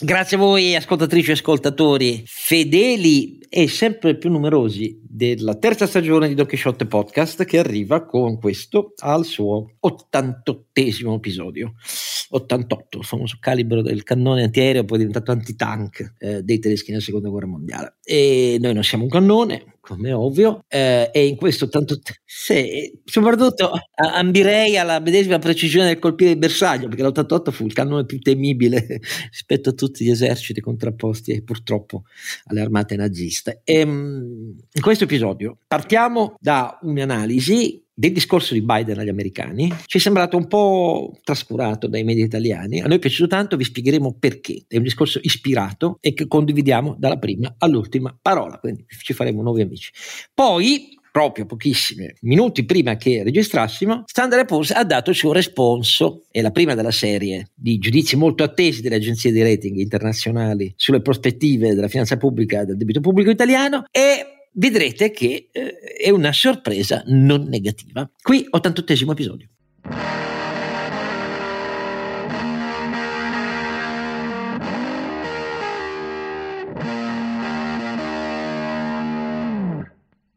Grazie a voi ascoltatrici e ascoltatori fedeli e sempre più numerosi della terza stagione di Don Quixote Podcast che arriva con questo al suo 88esimo episodio. 88, il famoso calibro del cannone antiaereo, poi diventato antitank eh, dei tedeschi nella seconda guerra mondiale. E noi non siamo un cannone, come ovvio, eh, e in questo tanto sì, soprattutto ambirei alla medesima precisione del colpire il bersaglio, perché l'88 fu il cannone più temibile rispetto a tutti gli eserciti contrapposti e purtroppo alle armate naziste. E, ehm, in questo episodio partiamo da un'analisi del discorso di Biden agli americani ci è sembrato un po' trascurato dai media italiani. A noi è piaciuto tanto, vi spiegheremo perché. È un discorso ispirato e che condividiamo dalla prima all'ultima parola, quindi ci faremo nuovi amici. Poi proprio pochissimi minuti prima che registrassimo, Standard Poor's ha dato il suo responso, è la prima della serie di giudizi molto attesi delle agenzie di rating internazionali sulle prospettive della finanza pubblica e del debito pubblico italiano e vedrete che eh, è una sorpresa non negativa. Qui 88 episodio.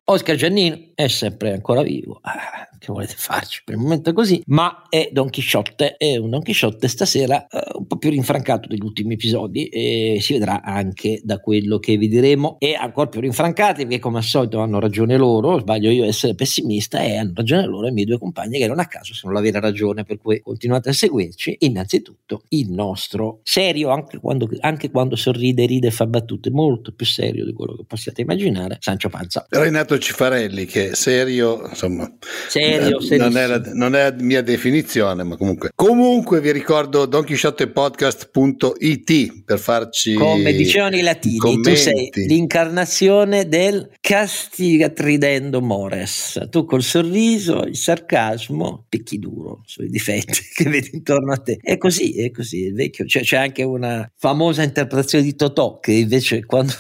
Oscar Giannino è sempre ancora vivo. Ah che volete farci per il momento è così, ma è Don Chisciotte, è un Don Chisciotte stasera eh, un po' più rinfrancato degli ultimi episodi e si vedrà anche da quello che vi diremo e ancora più rinfrancati perché come al solito hanno ragione loro, sbaglio io essere pessimista e hanno ragione loro i miei due compagni che non a caso sono la vera ragione per cui continuate a seguirci, innanzitutto il nostro serio anche quando, anche quando sorride, ride e fa battute molto più serio di quello che possiate immaginare, Sancio Panza. Renato Cifarelli che è serio, insomma... Serio serio, eh, non, è la, non è la mia definizione, ma comunque. Comunque vi ricordo donchisciottepodcast.it per farci. Come dicevano i latini, commenti. tu sei l'incarnazione del castiga tridendo mores. Tu col sorriso, il sarcasmo, picchi duro sui difetti che vedi intorno a te. È così, è così, è vecchio. Cioè, c'è anche una famosa interpretazione di Totò che invece quando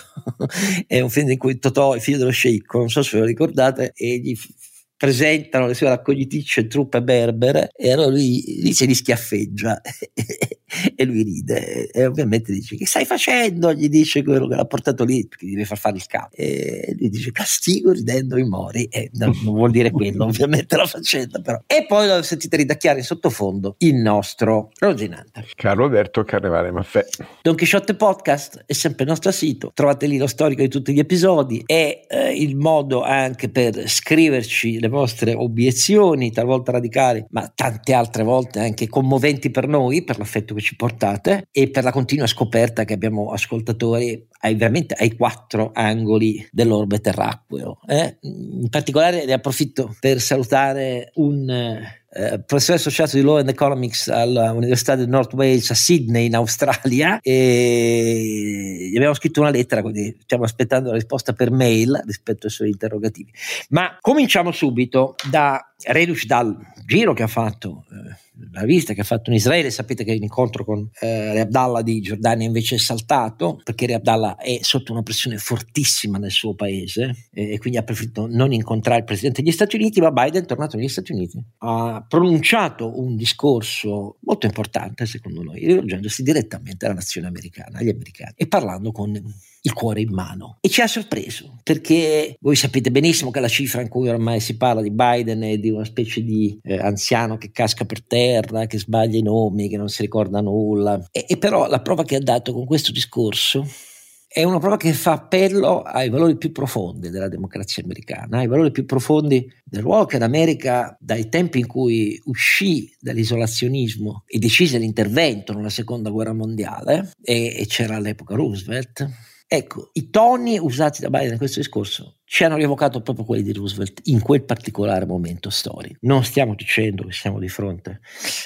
è un film in cui Totò è figlio dello sceicco, non so se ve lo ricordate, e gli presentano le sue raccogliticce truppe berbere e allora lui lì se li schiaffeggia e lui ride e ovviamente dice che stai facendo? Gli dice quello che l'ha portato lì perché deve far fare il capo e lui dice castigo ridendo i mori. E non, non vuol dire quello ovviamente la faccenda però. E poi sentite ridacchiare in sottofondo il nostro Roginante. Carlo Alberto Carnevale Maffè Don Chisciotte Podcast è sempre il nostro sito. Trovate lì lo storico di tutti gli episodi è eh, il modo anche per scriverci le vostre obiezioni talvolta radicali ma tante altre volte anche commoventi per noi per l'affetto che ci portate e per la continua scoperta che abbiamo ascoltatori ai, veramente ai quattro angoli dell'orbe terracqueo. Eh? In particolare ne approfitto per salutare un eh, professore associato di Law and Economics all'Università del North Wales a Sydney in Australia e gli abbiamo scritto una lettera, quindi stiamo aspettando la risposta per mail rispetto ai suoi interrogativi. Ma cominciamo subito da reduce dal giro che ha fatto eh, la visita che ha fatto in Israele, sapete che l'incontro con eh, Re Abdallah di Giordania invece è saltato perché Re Abdallah è sotto una pressione fortissima nel suo paese eh, e quindi ha preferito non incontrare il presidente degli Stati Uniti, ma Biden è tornato negli Stati Uniti, ha pronunciato un discorso molto importante secondo noi, rivolgendosi direttamente alla nazione americana, agli americani e parlando con il cuore in mano. E ci ha sorpreso, perché voi sapete benissimo che la cifra in cui ormai si parla di Biden è di una specie di eh, anziano che casca per terra, che sbaglia i nomi, che non si ricorda nulla. E, e però la prova che ha dato con questo discorso è una prova che fa appello ai valori più profondi della democrazia americana, ai valori più profondi del ruolo che l'America, dai tempi in cui uscì dall'isolazionismo e decise l'intervento nella seconda guerra mondiale, e, e c'era all'epoca Roosevelt, Ecco, i toni usati da Biden in questo discorso ci hanno rievocato proprio quelli di Roosevelt in quel particolare momento storico. Non stiamo dicendo che siamo di fronte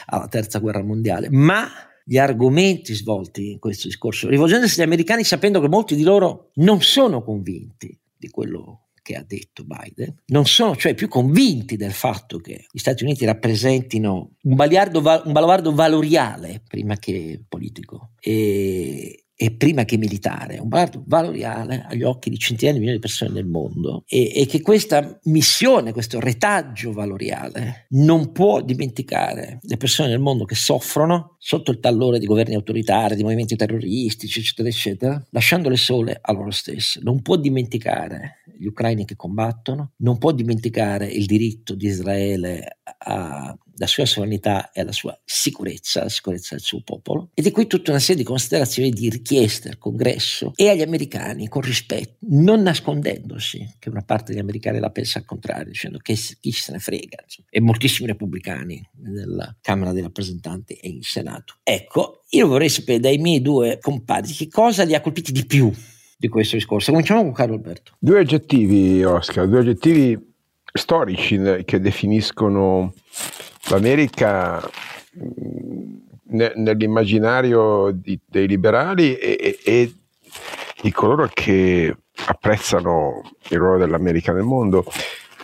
alla terza guerra mondiale, ma gli argomenti svolti in questo discorso, rivolgendosi agli americani sapendo che molti di loro non sono convinti di quello che ha detto Biden, non sono cioè più convinti del fatto che gli Stati Uniti rappresentino un, un baluardo valoriale prima che politico e, e prima che militare, un baluardo valoriale agli occhi di centinaia di milioni di persone nel mondo e, e che questa missione, questo retaggio valoriale non può dimenticare le persone nel mondo che soffrono sotto il tallore di governi autoritari, di movimenti terroristici, eccetera, eccetera, lasciandole sole a loro stesse. Non può dimenticare gli ucraini che combattono, non può dimenticare il diritto di Israele alla sua sovranità e alla sua sicurezza, la sicurezza del suo popolo. Ed è qui tutta una serie di considerazioni, di richieste al congresso e agli americani con rispetto, non nascondendosi che una parte degli americani la pensa al contrario, dicendo che chi se ne frega, insomma. e moltissimi repubblicani nella Camera dei rappresentanti e in Senato. Ecco, io vorrei sapere dai miei due compadri che cosa li ha colpiti di più di questo discorso. Cominciamo con Carlo Alberto. Due aggettivi, Oscar, due aggettivi storici che definiscono l'America mm, nell'immaginario dei liberali e, e, di coloro che apprezzano il ruolo dell'America nel mondo.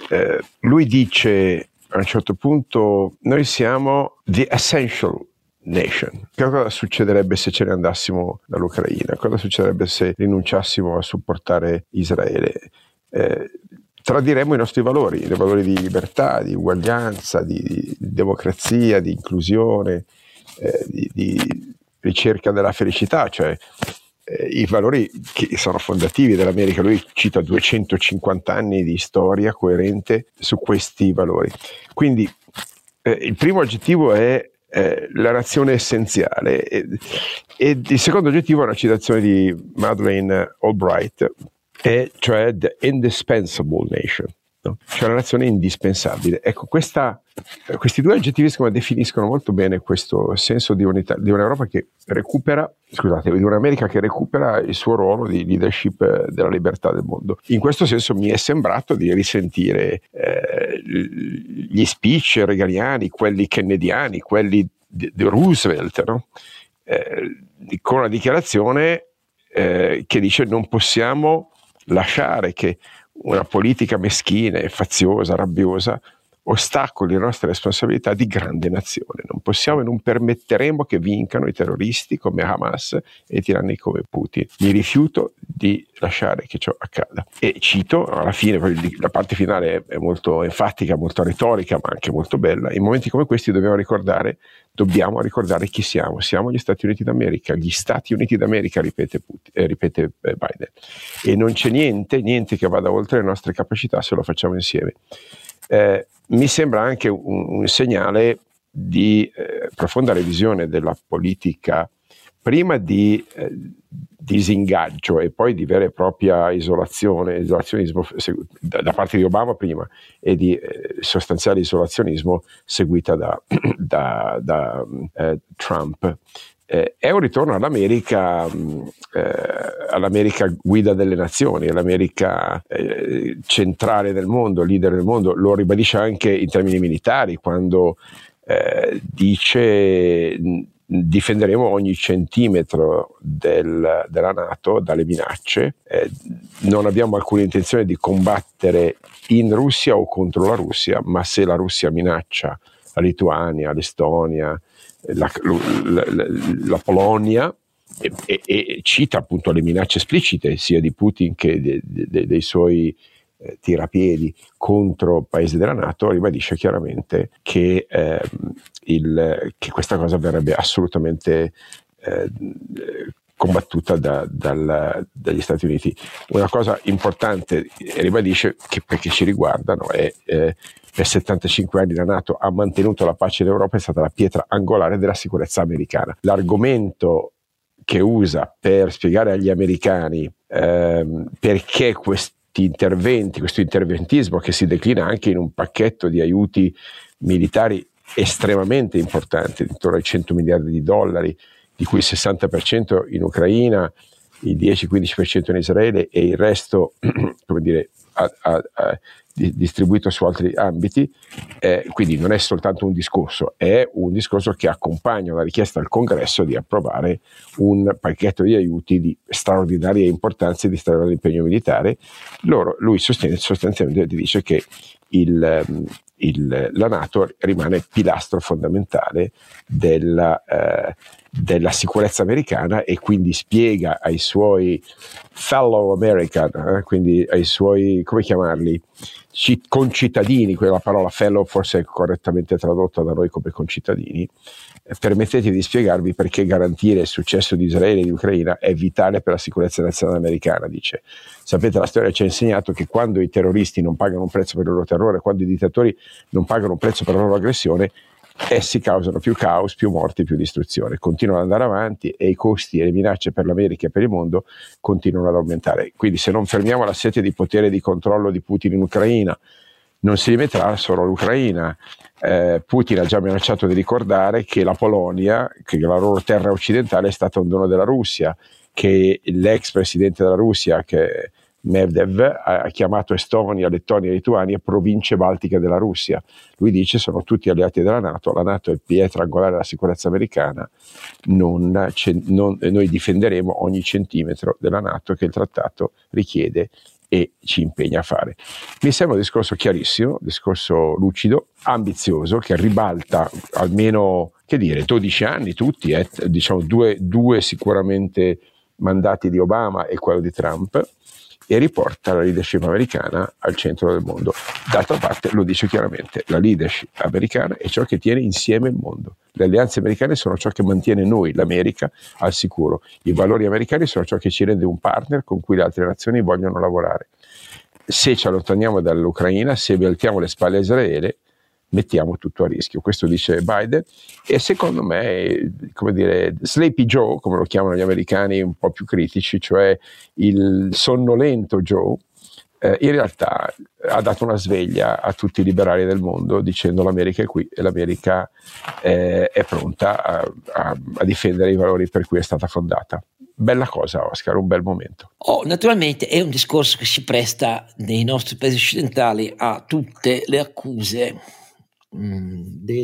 Eh, lui dice a un certo punto noi siamo the essential nation. Cosa succederebbe se ce ne andassimo dall'Ucraina? Cosa succederebbe se rinunciassimo a supportare Israele? Eh, tradiremmo i nostri valori, i valori di libertà, di uguaglianza, di, di democrazia, di inclusione, eh, di, di, ricerca della felicità, cioè eh, i valori che sono fondativi dell'America. Lui cita 250 anni di storia coerente su questi valori. Quindi eh, il primo aggettivo è eh, la nazione essenziale. E, e, il secondo oggettivo è una citazione di Madeleine Albright, e cioè The Indispensable Nation, no? cioè la nazione indispensabile. Ecco, questa, questi due aggettivi secondo me definiscono molto bene questo senso di unità, di un'Europa che recupera, scusate, di un'America che recupera il suo ruolo di leadership della libertà del mondo. In questo senso mi è sembrato di risentire eh, gli speech reganiani, quelli kennediani, quelli di, di Roosevelt, no? eh, con una dichiarazione eh, che dice non possiamo lasciare che una politica meschina e faziosa, rabbiosa, ostacoli le nostre responsabilità di grande nazione. Non possiamo e non permetteremo che vincano i terroristi come Hamas e i tiranni come Putin. Mi rifiuto di lasciare che ciò accada. E cito, alla fine, la parte finale è molto enfatica, molto retorica, ma anche molto bella. In momenti come questi dobbiamo ricordare, dobbiamo ricordare chi siamo. Siamo gli Stati Uniti d'America, gli Stati Uniti d'America, ripete, Putin, eh, ripete eh, Biden. E non c'è niente, niente che vada oltre le nostre capacità se lo facciamo insieme. Eh, mi sembra anche un, un segnale di eh, profonda revisione della politica, prima di eh, disingaggio e poi di vera e propria isolazione, isolazionismo da, da parte di Obama prima e di eh, sostanziale isolazionismo seguita da, da, da eh, Trump eh, è un ritorno all'America, mm, eh, all'America guida delle nazioni, all'America eh, centrale del mondo, leader del mondo, lo ribadisce anche in termini militari quando eh, dice difenderemo ogni centimetro del, della Nato dalle minacce, eh, non abbiamo alcuna intenzione di combattere in Russia o contro la Russia, ma se la Russia minaccia la Lituania, l'Estonia, la, la, la, Polonia e, e, e, cita appunto le minacce esplicite sia di Putin che de, de, dei suoi eh, tirapiedi contro paesi della Nato, ribadisce chiaramente che, eh, il, che questa cosa verrebbe assolutamente eh, combattuta da, dal, dagli Stati Uniti. Una cosa importante, ribadisce, che perché ci riguardano, è eh, per 75 anni la Nato ha mantenuto la pace in Europa, è stata la pietra angolare della sicurezza americana. L'argomento che usa per spiegare agli americani ehm, perché questi interventi, questo interventismo che si declina anche in un pacchetto di aiuti militari estremamente importanti, intorno ai 100 miliardi di dollari, di cui il 60% in Ucraina, il 10-15% in Israele e il resto, come dire, a, a, a, distribuito su altri ambiti, eh, quindi non è soltanto un discorso, è un discorso che accompagna la richiesta al Congresso di approvare un pacchetto di aiuti di straordinaria importanza e di straordinario impegno militare. Loro, lui sostiene, sostanzialmente dice che il, il, la Nato rimane pilastro fondamentale della, eh, della sicurezza americana e quindi spiega ai suoi fellow American, eh, quindi ai suoi, come chiamarli, concittadini, quella parola fellow forse è correttamente tradotta da noi come concittadini, eh, permettetevi di spiegarvi perché garantire il successo di Israele e di Ucraina è vitale per la sicurezza nazionale americana, dice. Sapete, la storia ci ha insegnato che quando i terroristi non pagano un prezzo per il loro terrore, quando i dittatori non pagano un prezzo per la loro aggressione, essi causano più caos, più morti, più distruzione. Continuano ad andare avanti e i costi e le minacce per l'America e per il mondo continuano ad aumentare. Quindi se non fermiamo la sete di potere e di controllo di Putin in Ucraina, non si limiterà solo all'Ucraina. Eh, Putin ha già minacciato di ricordare che la Polonia, che la loro terra occidentale, è stata un dono della Russia, che l'ex presidente della Russia, che Medvedev ha chiamato Estonia, Lettonia e Lituania province baltiche della Russia. Lui dice sono tutti alleati della Nato, la Nato è il pietra angolare della sicurezza americana, non, non, noi difenderemo ogni centimetro della Nato che il trattato richiede e ci impegna a fare. Mi sembra un discorso chiarissimo, un discorso lucido, ambizioso, che ribalta almeno, che dire, 12 anni tutti, eh, diciamo due, due sicuramente mandati di Obama e quello di Trump, e riporta la leadership americana al centro del mondo. D'altra parte lo dice chiaramente, la leadership americana è ciò che tiene insieme il mondo. Le alleanze americane sono ciò che mantiene noi, l'America, al sicuro. I valori americani sono ciò che ci rende un partner con cui le altre nazioni vogliono lavorare. Se ci allontaniamo dall'Ucraina, se voltiamo le spalle a Israele, mettiamo tutto a rischio. Questo dice Biden e secondo me, come dire, Sleepy Joe, come lo chiamano gli americani un po' più critici, cioè il sonnolento Joe, eh, in realtà ha dato una sveglia a tutti i liberali del mondo dicendo l'America è qui e l'America eh, è pronta a, a, a difendere i valori per cui è stata fondata bella cosa Oscar, un bel momento. Oh, naturalmente è un discorso che si presta nei nostri paesi occidentali a tutte le accuse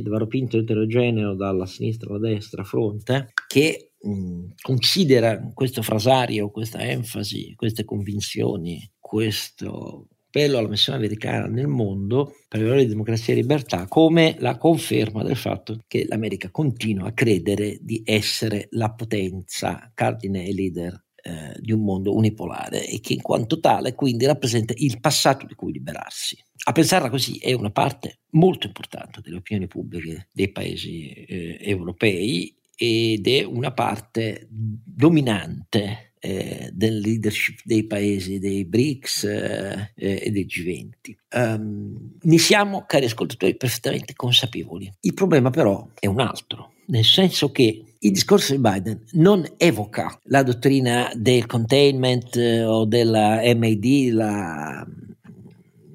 variopinto eterogeneo dalla sinistra alla destra fronte che mh, considera questo frasario, questa enfasi, queste convinzioni, questo appello alla missione americana nel mondo per i valori di democrazia e libertà come la conferma del fatto che l'America continua a credere di essere la potenza cardine e leader eh, di un mondo unipolare e che in quanto tale quindi rappresenta il passato di cui liberarsi. A pensarla così è una parte molto importante delle opinioni pubbliche dei paesi eh, europei ed è una parte dominante eh, del leadership dei paesi dei BRICS eh, e del G20. Um, ehm, ne siamo, cari ascoltatori, perfettamente consapevoli. Il problema però è un altro nel senso che il discorso di Biden non evoca la dottrina del containment eh, o della MAD, la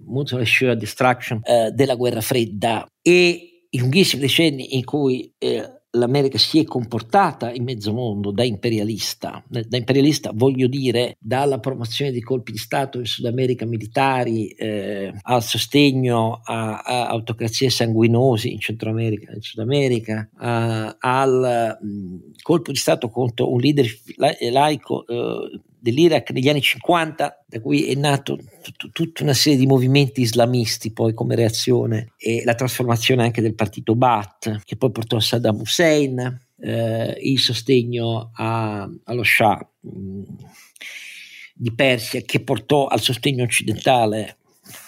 Mutual Assured Destruction eh, della guerra fredda. E i lunghissimi decenni in cui eh, l'America si è comportata in mezzo mondo da imperialista. Da imperialista voglio dire dalla promozione di colpi di Stato in Sud America militari eh, al sostegno a, a, autocrazie sanguinosi in Centro America in Sud America, a, al mh, colpo di Stato contro un leader laico eh, dell'Iraq negli anni 50, da cui è nato tut- tutta una serie di movimenti islamisti poi come reazione e la trasformazione anche del partito Ba'ath che poi portò a Saddam Hussein, eh, il sostegno a, allo Shah mh, di Persia che portò al sostegno occidentale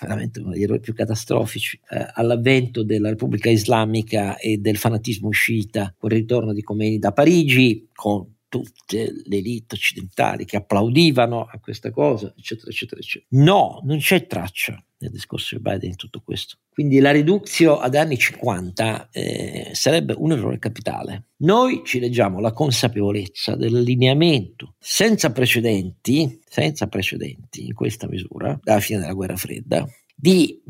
veramente uno degli errori più catastrofici, eh, all'avvento della Repubblica Islamica e del fanatismo uscita con il ritorno di Khomeini da Parigi, con tutte le elite occidentali che applaudivano a questa cosa, eccetera, eccetera, eccetera. No, non c'è traccia nel discorso di Biden in tutto questo. Quindi la riduzione ad anni 50 eh, sarebbe un errore capitale. Noi ci leggiamo la consapevolezza dell'allineamento senza precedenti, senza precedenti in questa misura, dalla fine della guerra fredda, di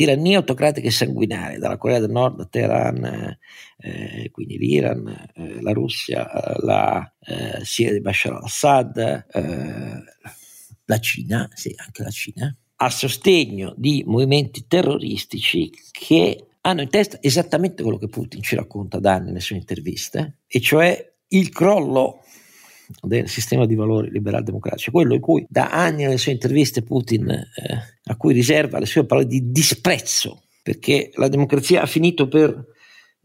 tirannia autocratica e sanguinaria, dalla Corea del Nord Teheran, eh, quindi l'Iran, eh, la Russia, la eh, Siria di Bashar al-Assad, eh, la Cina, sì, anche la Cina, a sostegno di movimenti terroristici che hanno in testa esattamente quello che Putin ci racconta da anni nelle sue interviste, e cioè il crollo del sistema di valori liberal democratici, quello in cui da anni nelle sue interviste Putin, eh, a cui riserva le sue parole di disprezzo, perché la democrazia ha finito per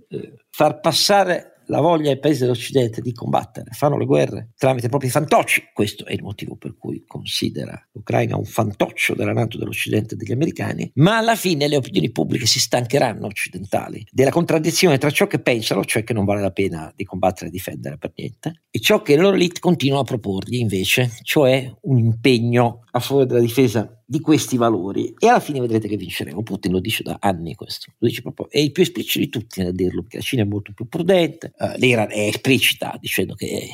eh, far passare la voglia ai paesi dell'Occidente di combattere, fanno le guerre tramite i propri fantocci. Questo è il motivo per cui considera l'Ucraina un fantoccio della NATO dell'Occidente e degli americani, ma alla fine le opinioni pubbliche si stancheranno occidentali della contraddizione tra ciò che pensano, cioè che non vale la pena di combattere e difendere per niente, e ciò che le loro elite continuano a proporgli invece, cioè un impegno a favore della difesa di questi valori e alla fine vedrete che vinceremo. Putin lo dice da anni questo, lo dice proprio, è il più esplicito di tutti nel dirlo, perché la Cina è molto più prudente, uh, l'Iran è esplicita dicendo che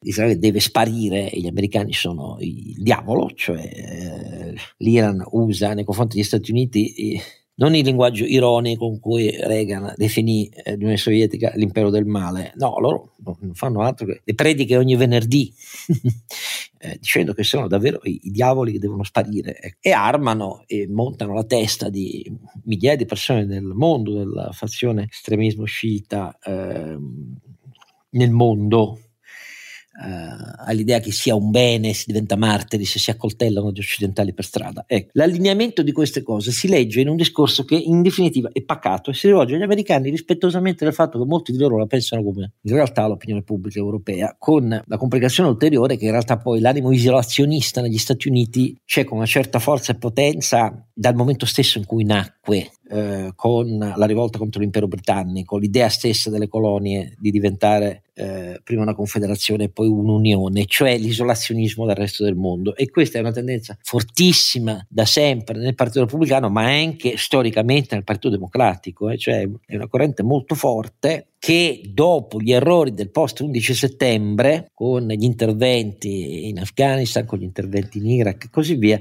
Israele deve sparire e gli americani sono il diavolo, cioè eh, l'Iran usa nei confronti degli Stati Uniti... Eh, non il linguaggio ironico con cui Reagan definì eh, l'Unione Sovietica l'impero del male, no, loro non fanno altro che le prediche ogni venerdì, eh, dicendo che sono davvero i, diavoli che devono sparire ecco. e armano e montano la testa di migliaia di persone nel mondo della fazione estremismo sciita eh, nel mondo uh, all'idea che sia un bene, si diventa martiri se si accoltellano gli occidentali per strada. Ecco, l'allineamento di queste cose si legge in un discorso che in definitiva è pacato e si rivolge agli americani rispettosamente del fatto che molti di loro la pensano come in realtà l'opinione pubblica europea, con la complicazione ulteriore che in realtà poi l'animo isolazionista negli Stati Uniti c'è con una certa forza e potenza dal momento stesso in cui nacque eh, con la rivolta contro l'impero britannico, l'idea stessa delle colonie di diventare eh, prima una confederazione e poi un'unione, cioè l'isolazionismo dal resto del mondo. E questa è una tendenza fortissima da sempre nel Partito Repubblicano, ma anche storicamente nel Partito Democratico, eh, cioè è una corrente molto forte che dopo gli errori del post 11 settembre, con gli interventi in Afghanistan, con gli interventi in Iraq e così via,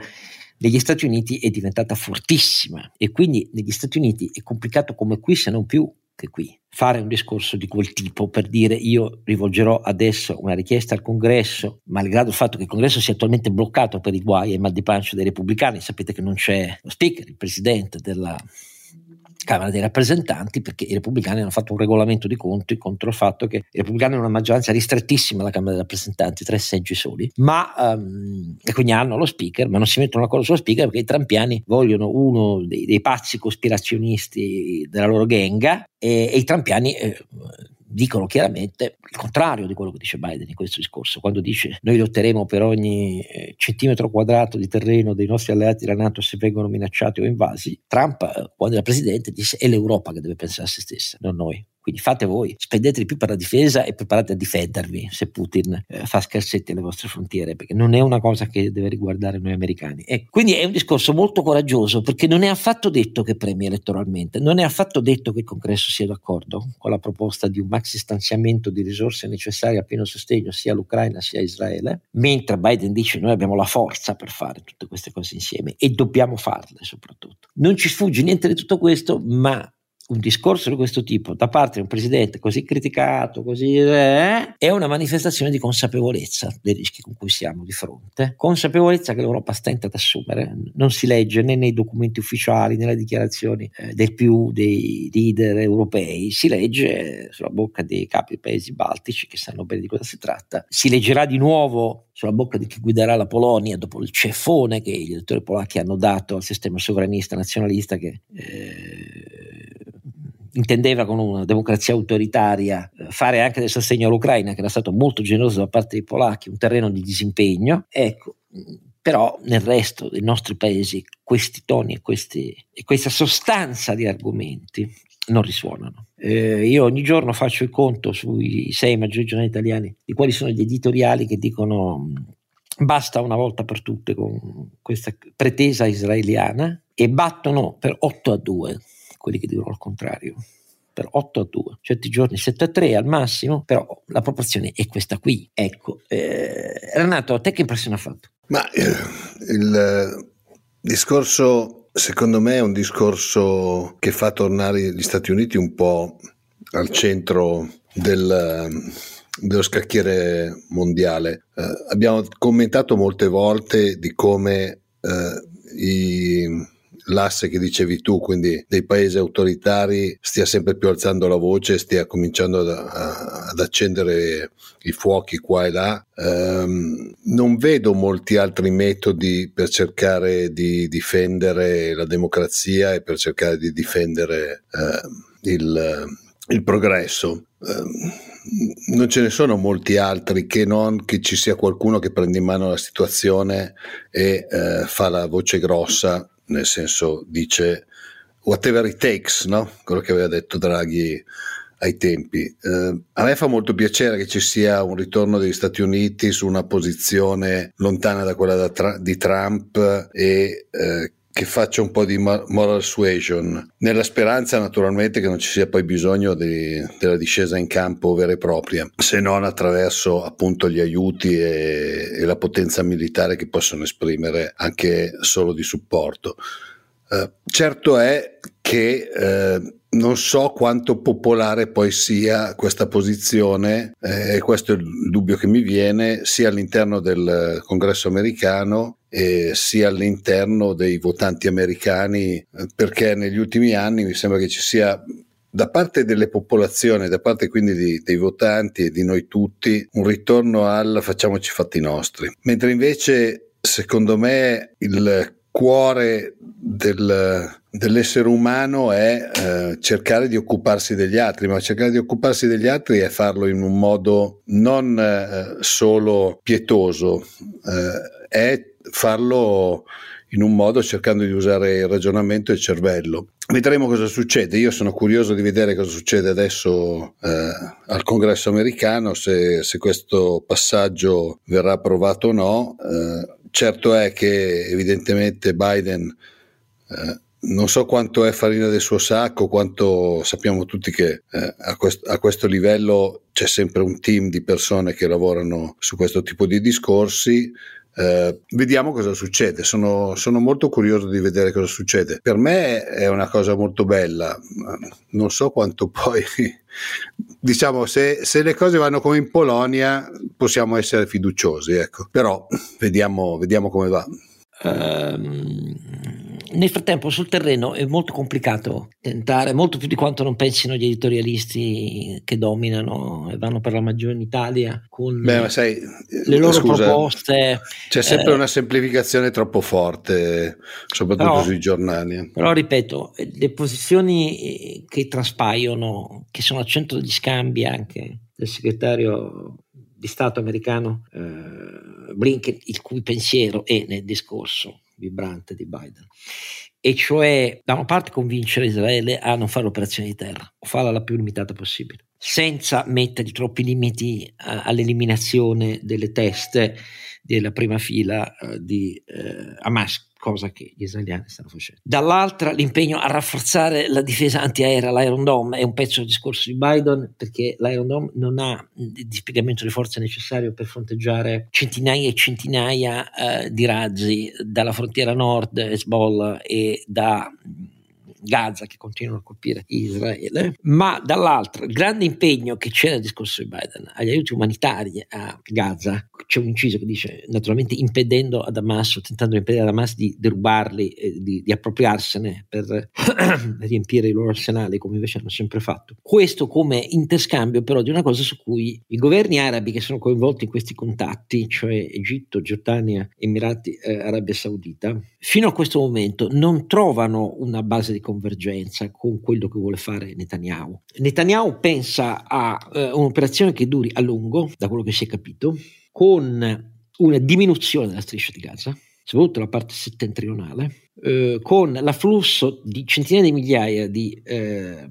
negli Stati Uniti è diventata fortissima e quindi negli Stati Uniti è complicato come qui se non più che qui. Fare un discorso di quel tipo per dire io rivolgerò adesso una richiesta al congresso, malgrado il fatto che il congresso sia attualmente bloccato per i guai e mal di pancia dei repubblicani, sapete che non c'è lo speaker, il presidente della Camera dei rappresentanti perché i repubblicani hanno fatto un regolamento di conti contro il fatto che i repubblicani hanno una maggioranza ristrettissima alla Camera dei rappresentanti, tre seggi soli, ma um, e quindi hanno lo speaker, ma non si mettono d'accordo sullo speaker perché i trampiani vogliono uno dei, dei pazzi cospirazionisti della loro genga e, e i trampiani eh, dicono chiaramente il contrario di quello che dice Biden in questo discorso, quando dice noi lotteremo per ogni eh, centimetro quadrato di terreno dei nostri alleati della Nato se vengono minacciati o invasi. Trump, eh, quando era presidente, disse è l'Europa che deve pensare a se stessa, non noi. Quindi fate voi, spendete di più per la difesa e preparate a difendervi se Putin eh, fa scherzetti alle vostre frontiere, perché non è una cosa che deve riguardare noi americani. E quindi è un discorso molto coraggioso perché non è affatto detto che premi elettoralmente, non è affatto detto che il congresso sia d'accordo con la proposta di un maxi stanziamento di risorse necessarie a pieno sostegno sia all'Ucraina sia a Israele, mentre Biden dice noi abbiamo la forza per fare tutte queste cose insieme e dobbiamo farle soprattutto. Non ci sfugge niente di tutto questo, ma un discorso di questo tipo da parte di un presidente così criticato, così eh, è una manifestazione di consapevolezza dei rischi con cui siamo di fronte, consapevolezza che l'Europa stenta ad assumere, non si legge né nei documenti ufficiali né nelle dichiarazioni eh, del più dei leader europei, si legge sulla bocca dei capi dei paesi baltici che sanno bene di cosa si tratta, si leggerà di nuovo sulla bocca di chi guiderà la Polonia dopo il ceffone che gli elettori polacchi hanno dato al sistema sovranista nazionalista che eh, intendeva con una democrazia autoritaria eh, fare anche del sostegno all'Ucraina, che era stato molto generoso da parte dei polacchi, un terreno di disimpegno. Ecco, però nel resto dei nostri paesi questi toni e, questi, e questa sostanza di argomenti non risuonano. Eh, io ogni giorno faccio il conto sui sei maggiori giornali italiani di quali sono gli editoriali che dicono basta una volta per tutte con questa pretesa israeliana e battono per 8 a 2 quelli che dicono il contrario per 8 a 2, certi giorni 7 a 3 al massimo, però la proporzione è questa qui. Ecco, eh, Renato, a te che impressione ha fatto? Ma eh, il discorso, secondo me, è un discorso che fa tornare gli Stati Uniti un po' al centro del, dello scacchiere mondiale. Eh, abbiamo commentato molte volte di come eh, i l'asse che dicevi tu, quindi dei paesi autoritari, stia sempre più alzando la voce, stia cominciando ad, ad accendere i fuochi qua e là. Um, non vedo molti altri metodi per cercare di difendere la democrazia e per cercare di difendere uh, il, il progresso. eh, non ce ne sono molti altri che non che ci sia qualcuno che prende in mano la situazione e eh, fa la voce grossa, nel senso dice whatever it takes, no? quello che aveva detto Draghi ai tempi. Eh, a me fa molto piacere che ci sia un ritorno degli Stati Uniti su una posizione lontana da quella da tra- di Trump e eh, che faccia un po' di moral suasion, nella speranza naturalmente che non ci sia poi bisogno di, della discesa in campo vera e propria, se non attraverso appunto gli aiuti e, e la potenza militare che possono esprimere anche solo di supporto. Eh, certo è che eh, non so quanto popolare poi sia questa posizione, eh, questo è il dubbio che mi viene, sia all'interno del congresso americano eh, sia all'interno dei votanti americani, eh, perché negli ultimi anni mi sembra che ci sia da parte delle popolazioni, da parte quindi di, dei votanti e di noi tutti, un ritorno al facciamoci fatti nostri. Mentre invece, secondo me, il cuore del, dell'essere umano è eh, cercare di occuparsi degli altri, ma cercare di occuparsi degli altri è farlo in un modo non eh, solo pietoso, eh, è farlo in un modo cercando di usare il ragionamento e il cervello. Vedremo cosa succede. Io sono curioso di vedere cosa succede adesso eh, al congresso americano, se, se, questo passaggio verrà approvato o no. Eh, certo è che evidentemente Biden eh, non so quanto è farina del suo sacco, quanto sappiamo tutti che eh, a, quest- a, questo livello c'è sempre un team di persone che lavorano su questo tipo di discorsi. Eh, vediamo cosa succede. Sono, sono, molto curioso di vedere cosa succede. Per me è una cosa molto bella. Non so quanto poi, diciamo, se, se le cose vanno come in Polonia, possiamo essere fiduciosi. Ecco. Però vediamo, vediamo come va. Um, nel frattempo sul terreno è molto complicato tentare, molto più di quanto non pensino gli editorialisti che dominano e vanno per la maggiore in Italia con Beh, sai, le loro scusa, proposte. C'è sempre eh, una semplificazione troppo forte, soprattutto però, sui giornali. Però ripeto, le posizioni che traspaiono, che sono al centro degli scambi anche del segretario di Stato americano eh, Blinken, il cui pensiero è nel discorso vibrante di Biden, e cioè da una parte convincere Israele a non fare l'operazione di terra o farla la più limitata possibile, senza mettere troppi limiti a, all'eliminazione delle teste della prima fila uh, di uh, Hamas cosa che gli israeliani stanno facendo. Dall'altra l'impegno a rafforzare la difesa antiaerea, l'Iron Dome, è un pezzo del discorso di Biden perché l'Iron Dome non ha il dispiegamento di forze necessario per fronteggiare centinaia e centinaia eh, di razzi dalla frontiera nord, Hezbollah, e da Gaza che continuano a colpire Israele, ma dall'altro il grande impegno che c'è nel discorso di Biden agli aiuti umanitari a Gaza, c'è un inciso che dice naturalmente impedendo ad Hamas tentando di impedire ad Hamas di derubarli e di, di appropriarsene per riempire i loro arsenali come invece hanno sempre fatto. Questo come interscambio però di una cosa su cui i governi arabi che sono coinvolti in questi contatti, cioè Egitto, Giordania, Emirati eh, Arabia Saudita, fino a questo momento non trovano una base di convergenza con quello che vuole fare Netanyahu. Netanyahu pensa a eh, un'operazione che duri a lungo, da quello che si è capito, con una diminuzione della striscia di Gaza, soprattutto la parte settentrionale, eh, con l'afflusso di centinaia di migliaia di eh,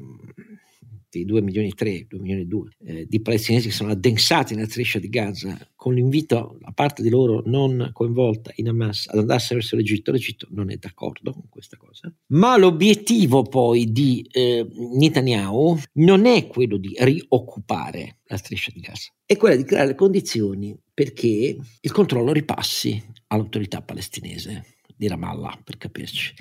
di 2 milioni e 3, 2 milioni e 2 eh, di palestinesi che sono addensati nella striscia di Gaza con l'invito a parte di loro non coinvolta in Hamas ad andarsene verso l'Egitto, l'Egitto non è d'accordo con questa cosa, ma l'obiettivo poi di eh, Netanyahu non è quello di rioccupare la striscia di Gaza, è quello di creare le condizioni perché il controllo ripassi all'autorità palestinese di Ramallah, per capirci.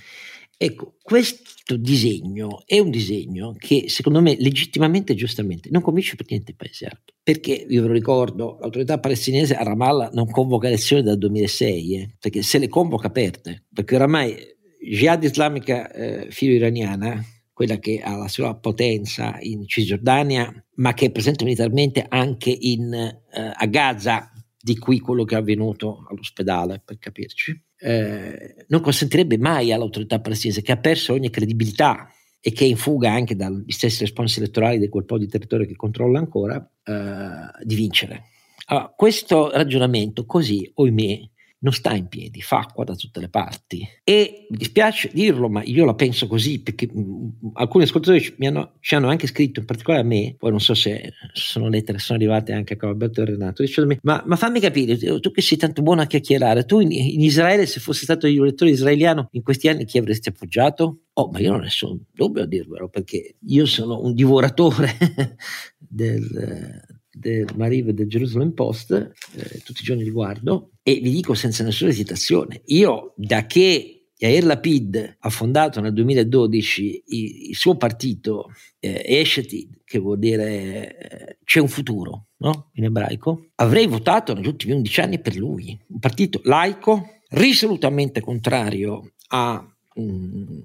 Ecco, questo disegno è un disegno che secondo me legittimamente e giustamente non convince per niente il paese arabi. Perché, io ve lo ricordo, l'autorità palestinese a Ramallah non convoca elezioni dal 2006, eh, perché se le convoca aperte, perché oramai Jihad islamica eh, filo-iraniana, quella che ha la sua potenza in Cisgiordania, ma che è presente militarmente anche in, eh, a Gaza, di qui quello che è avvenuto all'ospedale, per capirci, eh, non consentirebbe mai all'autorità palestinese che ha perso ogni credibilità e che è in fuga anche dagli stessi responsi elettorali di quel po' di territorio che controlla ancora, eh, di vincere. Allora, questo ragionamento così, oimè, non sta in piedi, fa acqua da tutte le parti. E mi dispiace dirlo, ma io la penso così perché mh, mm, alcuni ascoltatori mi hanno, ci hanno anche scritto, in particolare a me, poi non so se sono lettere sono arrivate anche a Alberto e Renato, dicendomi, ma, ma, fammi capire, tu che sei tanto buono a chiacchierare, tu in, in Israele, se fossi stato il lettore israeliano in questi anni, chi avresti appoggiato? Oh, ma io non ho nessun dubbio a dirvelo, perché io sono un divoratore del, del Mariv e del Jerusalem Post, eh, tutti i giorni li guardo, e vi dico senza nessuna esitazione, io da che Yair Lapid ha fondato nel 2012 il, il suo partito eh, Eshetid, che vuol dire eh, c'è un futuro no? in ebraico, avrei votato negli ultimi 11 anni per lui, un partito laico, risolutamente contrario alla mm,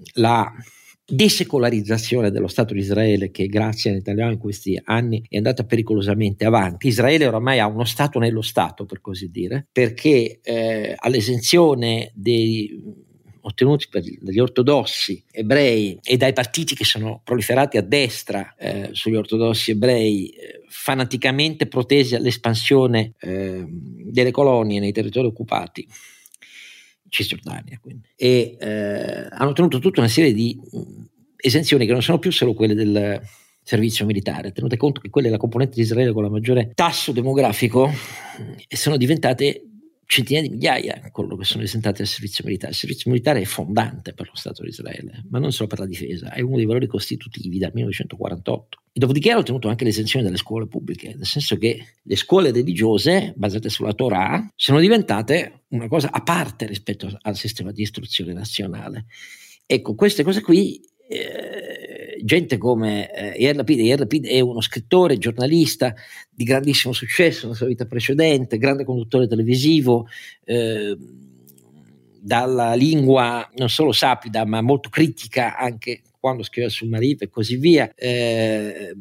desecolarizzazione dello Stato di Israele che grazie a Netanyahu in questi anni è andata pericolosamente avanti. Israele oramai ha uno Stato nello Stato, per così dire, perché eh, all'esenzione dei ottenuti dagli ortodossi ebrei e dai partiti che sono proliferati a destra eh, sugli ortodossi ebrei, eh, fanaticamente protesi all'espansione eh, delle colonie nei territori occupati, Cisgiordania quindi, e eh, hanno ottenuto tutta una serie di mm, esenzioni che non sono più solo quelle del servizio militare, tenute conto che quella è la componente di Israele con la maggiore tasso demografico e sono diventate centinaia di migliaia coloro che sono esentati dal servizio militare. Il servizio militare è fondante per lo Stato di Israele, ma non solo per la difesa, è uno dei valori costitutivi dal 1948. E dopodiché hanno ottenuto anche l'esenzione dalle scuole pubbliche, nel senso che le scuole religiose basate sulla Torah sono diventate una cosa a parte rispetto al sistema di istruzione nazionale. Ecco, queste cose qui eh, gente come eh, Yair Lapid, Yair Lapid è uno scrittore, giornalista di grandissimo successo nella sua vita precedente, grande conduttore televisivo, eh, dalla lingua non solo sapida ma molto critica anche quando scriveva sul Marif e così via. Eh,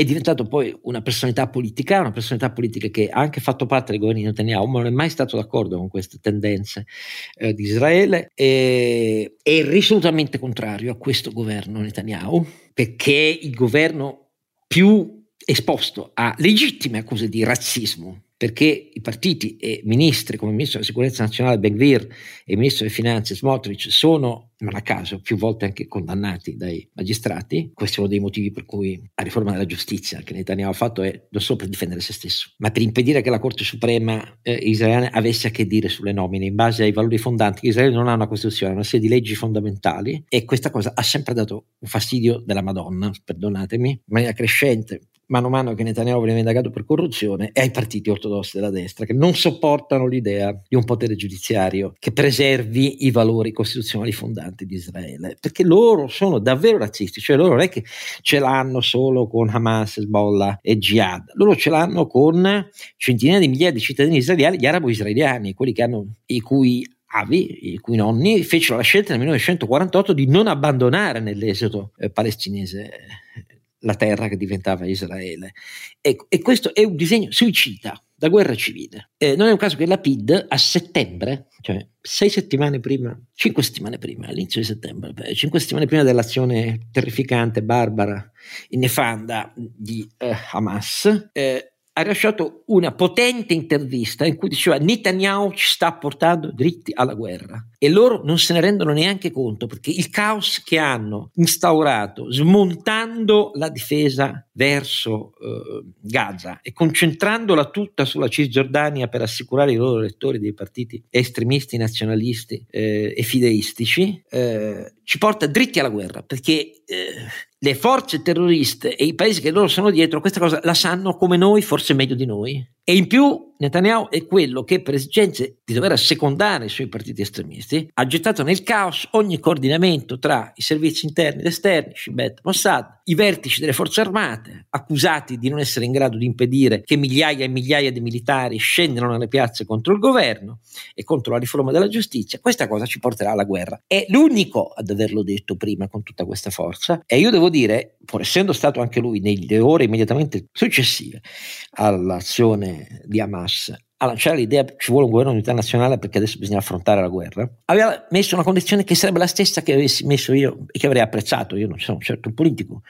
è diventato poi una personalità politica, una personalità politica che ha anche fatto parte del governo di Netanyahu, ma non è mai stato d'accordo con queste tendenze eh, di Israele, e, è risolutamente contrario a questo governo Netanyahu, perché il governo più esposto a legittime accuse di razzismo perché i partiti e ministri come il ministro della sicurezza nazionale Ben-Gvir e il ministro delle finanze Smotrich sono, non a caso, più volte anche condannati dai magistrati. Questo è uno dei motivi per cui la riforma della giustizia che Netanyahu ha fatto è non solo per difendere se stesso, ma per impedire che la Corte Suprema eh, israeliana avesse a che dire sulle nomine in base ai valori fondanti. Israele non ha una Costituzione, ha una serie di leggi fondamentali e questa cosa ha sempre dato un fastidio della Madonna, perdonatemi, in maniera crescente mano a mano che Netanyahu viene indagato per corruzione e ai partiti ortodossi della destra che non sopportano l'idea di un potere giudiziario che preservi i valori costituzionali fondanti di Israele, perché loro sono davvero razzisti, cioè loro non è che ce l'hanno solo con Hamas, Hezbollah e Jihad, loro ce l'hanno con centinaia di migliaia di cittadini israeliani, gli arabo-israeliani, quelli che hanno i cui avi, i cui nonni fecero la scelta nel 1948 di non abbandonare nell'esodo eh, palestinese la terra che diventava Israele. E, e questo è un disegno suicida da guerra civile. Eh, non è un caso che la PID a settembre, cioè sei settimane prima, cinque settimane prima, all'inizio di settembre, beh, cinque settimane prima dell'azione terrificante, barbara nefanda di eh, Hamas, eh, ha rilasciato una potente intervista in cui diceva Netanyahu ci sta portando dritti alla guerra e loro non se ne rendono neanche conto perché il caos che hanno instaurato smontando la difesa verso eh, Gaza e concentrandola tutta sulla Cisgiordania per assicurare i loro elettori dei partiti estremisti, nazionalisti eh, e fideistici, eh, ci porta dritti alla guerra perché eh, le forze terroriste e i paesi che loro sono dietro questa cosa la sanno come noi, forse meglio di noi. E in più Netanyahu è quello che per esigenze di dover assecondare i suoi partiti estremisti ha gettato nel caos ogni coordinamento tra i servizi interni ed esterni, Shibet, Mossad, i vertici delle forze armate, accusati di non essere in grado di impedire che migliaia e migliaia di militari scendano nelle piazze contro il governo e contro la riforma della giustizia. Questa cosa ci porterà alla guerra. È l'unico ad averlo detto prima con tutta questa forza e io devo dire, pur essendo stato anche lui nelle ore immediatamente successive all'azione di Hamas, a lanciare l'idea ci vuole un governo di unità nazionale perché adesso bisogna affrontare la guerra, aveva messo una condizione che sarebbe la stessa che avessi messo io e che avrei apprezzato, io non sono certo politico,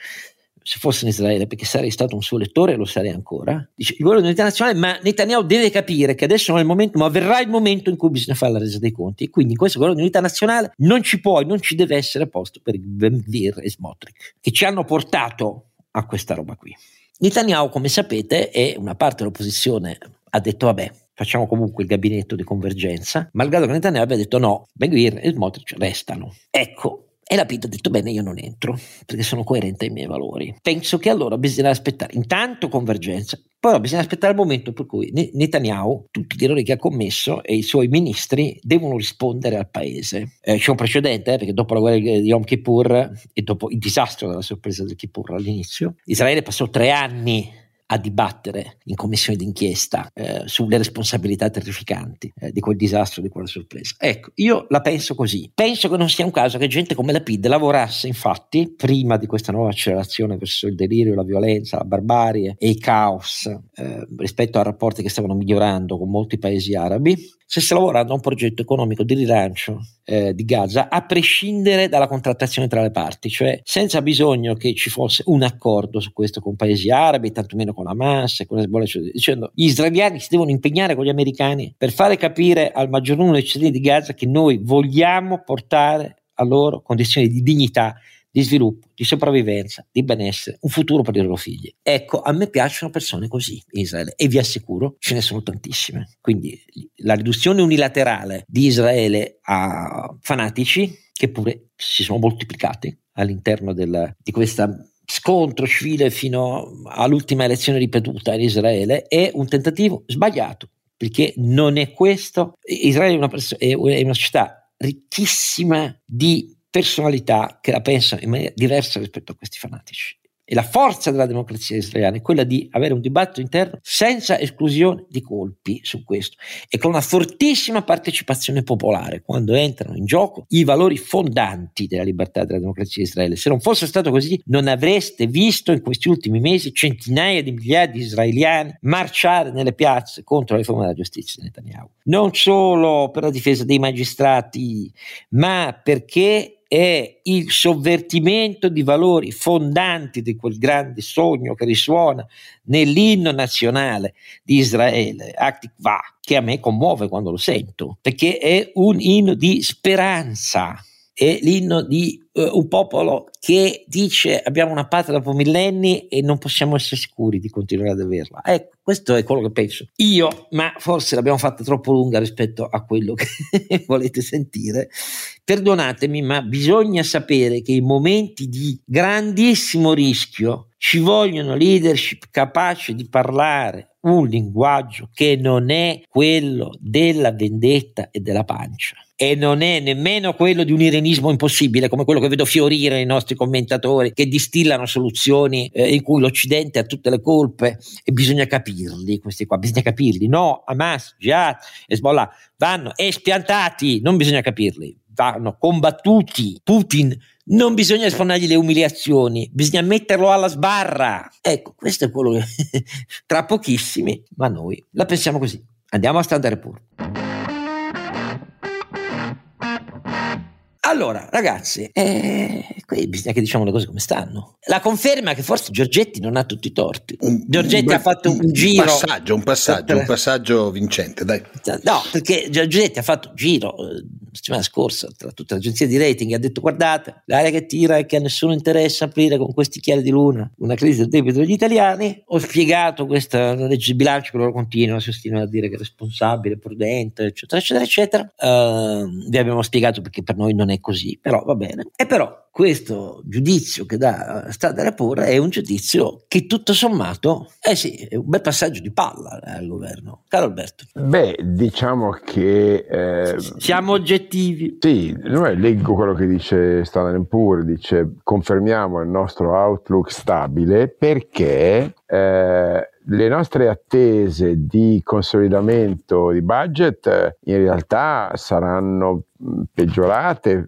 se fosse in Israele, perché sarei stato un suo lettore e lo sarei ancora, dice il governo di unità nazionale, ma Netanyahu deve capire che adesso non è il momento, ma verrà il momento in cui bisogna fare la resa dei conti. E quindi in questo governo di unità nazionale non ci può e non ci deve essere posto per Benvir e Smotrich, che ci hanno portato a questa roba qui. Netanyahu, come sapete, è una parte dell'opposizione ha detto vabbè, facciamo comunque il gabinetto di convergenza, malgrado che Netanyahu abbia detto no, Ben e Smotrich restano. Ecco, e la Pitt ha detto bene io non entro perché sono coerente ai miei valori. Penso che allora bisogna aspettare intanto convergenza, poi bisogna aspettare il momento per cui Netanyahu, tutti gli errori che ha commesso e i suoi ministri devono rispondere al paese. Eh, c'è un precedente eh, perché dopo la guerra di Yom Kippur e dopo il disastro della sorpresa del Kippur all'inizio, Israele passò tre anni a dibattere in commissione d'inchiesta eh, sulle responsabilità terrificanti eh, di quel disastro, di quella sorpresa. Ecco, io la penso così. Penso che non sia un caso che gente come la PID lavorasse infatti prima di questa nuova accelerazione verso il delirio, la violenza, la barbarie e il caos eh, rispetto a rapporti che stavano migliorando con molti paesi arabi, stesse lavorando a un progetto economico di rilancio eh, di Gaza a prescindere dalla contrattazione tra le parti, cioè senza bisogno che ci fosse un accordo su questo con paesi arabi, tantomeno con Hamas con Hezbollah, cioè, dicendo gli israeliani si devono impegnare con gli americani per fare capire al maggior numero dei cittadini di Gaza che noi vogliamo portare a loro condizioni di dignità di sviluppo, di sopravvivenza, di benessere, un futuro per i loro figli. Ecco, a me piacciono persone così in Israele e vi assicuro ce ne sono tantissime. Quindi la riduzione unilaterale di Israele a fanatici, che pure si sono moltiplicati all'interno del, di questa scontro civile fino all'ultima elezione ripetuta in Israele, è un tentativo sbagliato, perché non è questo. Israele è una, è una società ricchissima di personalità che la pensano in maniera diversa rispetto a questi fanatici. E la forza della democrazia israeliana è quella di avere un dibattito interno senza esclusione di colpi su questo e con una fortissima partecipazione popolare quando entrano in gioco i valori fondanti della libertà della democrazia Israele. Se non fosse stato così, non avreste visto in questi ultimi mesi centinaia di migliaia di israeliani marciare nelle piazze contro la riforma della giustizia di Netanyahu. Non solo per la difesa dei magistrati, ma perché è il sovvertimento di valori fondanti di quel grande sogno che risuona nell'inno nazionale di Israele, Aktikva, che a me commuove quando lo sento, perché è un inno di speranza, è l'inno di un popolo che dice abbiamo una patria dopo millenni e non possiamo essere sicuri di continuare ad averla. Ecco, questo è quello che penso io, ma forse l'abbiamo fatta troppo lunga rispetto a quello che volete sentire. Perdonatemi, ma bisogna sapere che in momenti di grandissimo rischio ci vogliono leadership capaci di parlare un linguaggio che non è quello della vendetta e della pancia. E non è nemmeno quello di un irenismo impossibile come quello che vedo fiorire nei nostri commentatori che distillano soluzioni eh, in cui l'Occidente ha tutte le colpe e bisogna capirli questi qua, bisogna capirli. No, Hamas, Jihad, Hezbollah vanno espiantati, non bisogna capirli. Vanno combattuti. Putin non bisogna esponergli le umiliazioni, bisogna metterlo alla sbarra. Ecco, questo è quello che tra pochissimi, ma noi la pensiamo così. Andiamo a Standard pure. Allora, ragazzi, eh, qui bisogna che diciamo le cose come stanno. La conferma che forse Giorgetti non ha tutti i torti. Un, Giorgetti un, ha fatto un, un giro. Passaggio, un passaggio, un passaggio vincente, dai. No, perché Giorgetti ha fatto un giro eh, la settimana scorsa tra tutte le agenzie di rating e ha detto guardate, l'area che tira è che a nessuno interessa aprire con questi chiari di luna una crisi del debito degli italiani. Ho spiegato questa legge di bilancio che loro continuano a sostenere a dire che è responsabile, prudente, eccetera, eccetera, eccetera. Uh, vi abbiamo spiegato perché per noi non è così, però va bene. E però questo giudizio che dà Strada Rapore è un giudizio che tutto sommato, eh sì, è un bel passaggio di palla eh, al governo. Caro Alberto. Beh, diciamo che... Eh, Siamo oggettivi. Sì, leggo quello che dice Standard Poor's, dice confermiamo il nostro outlook stabile perché eh, le nostre attese di consolidamento di budget eh, in realtà saranno peggiorate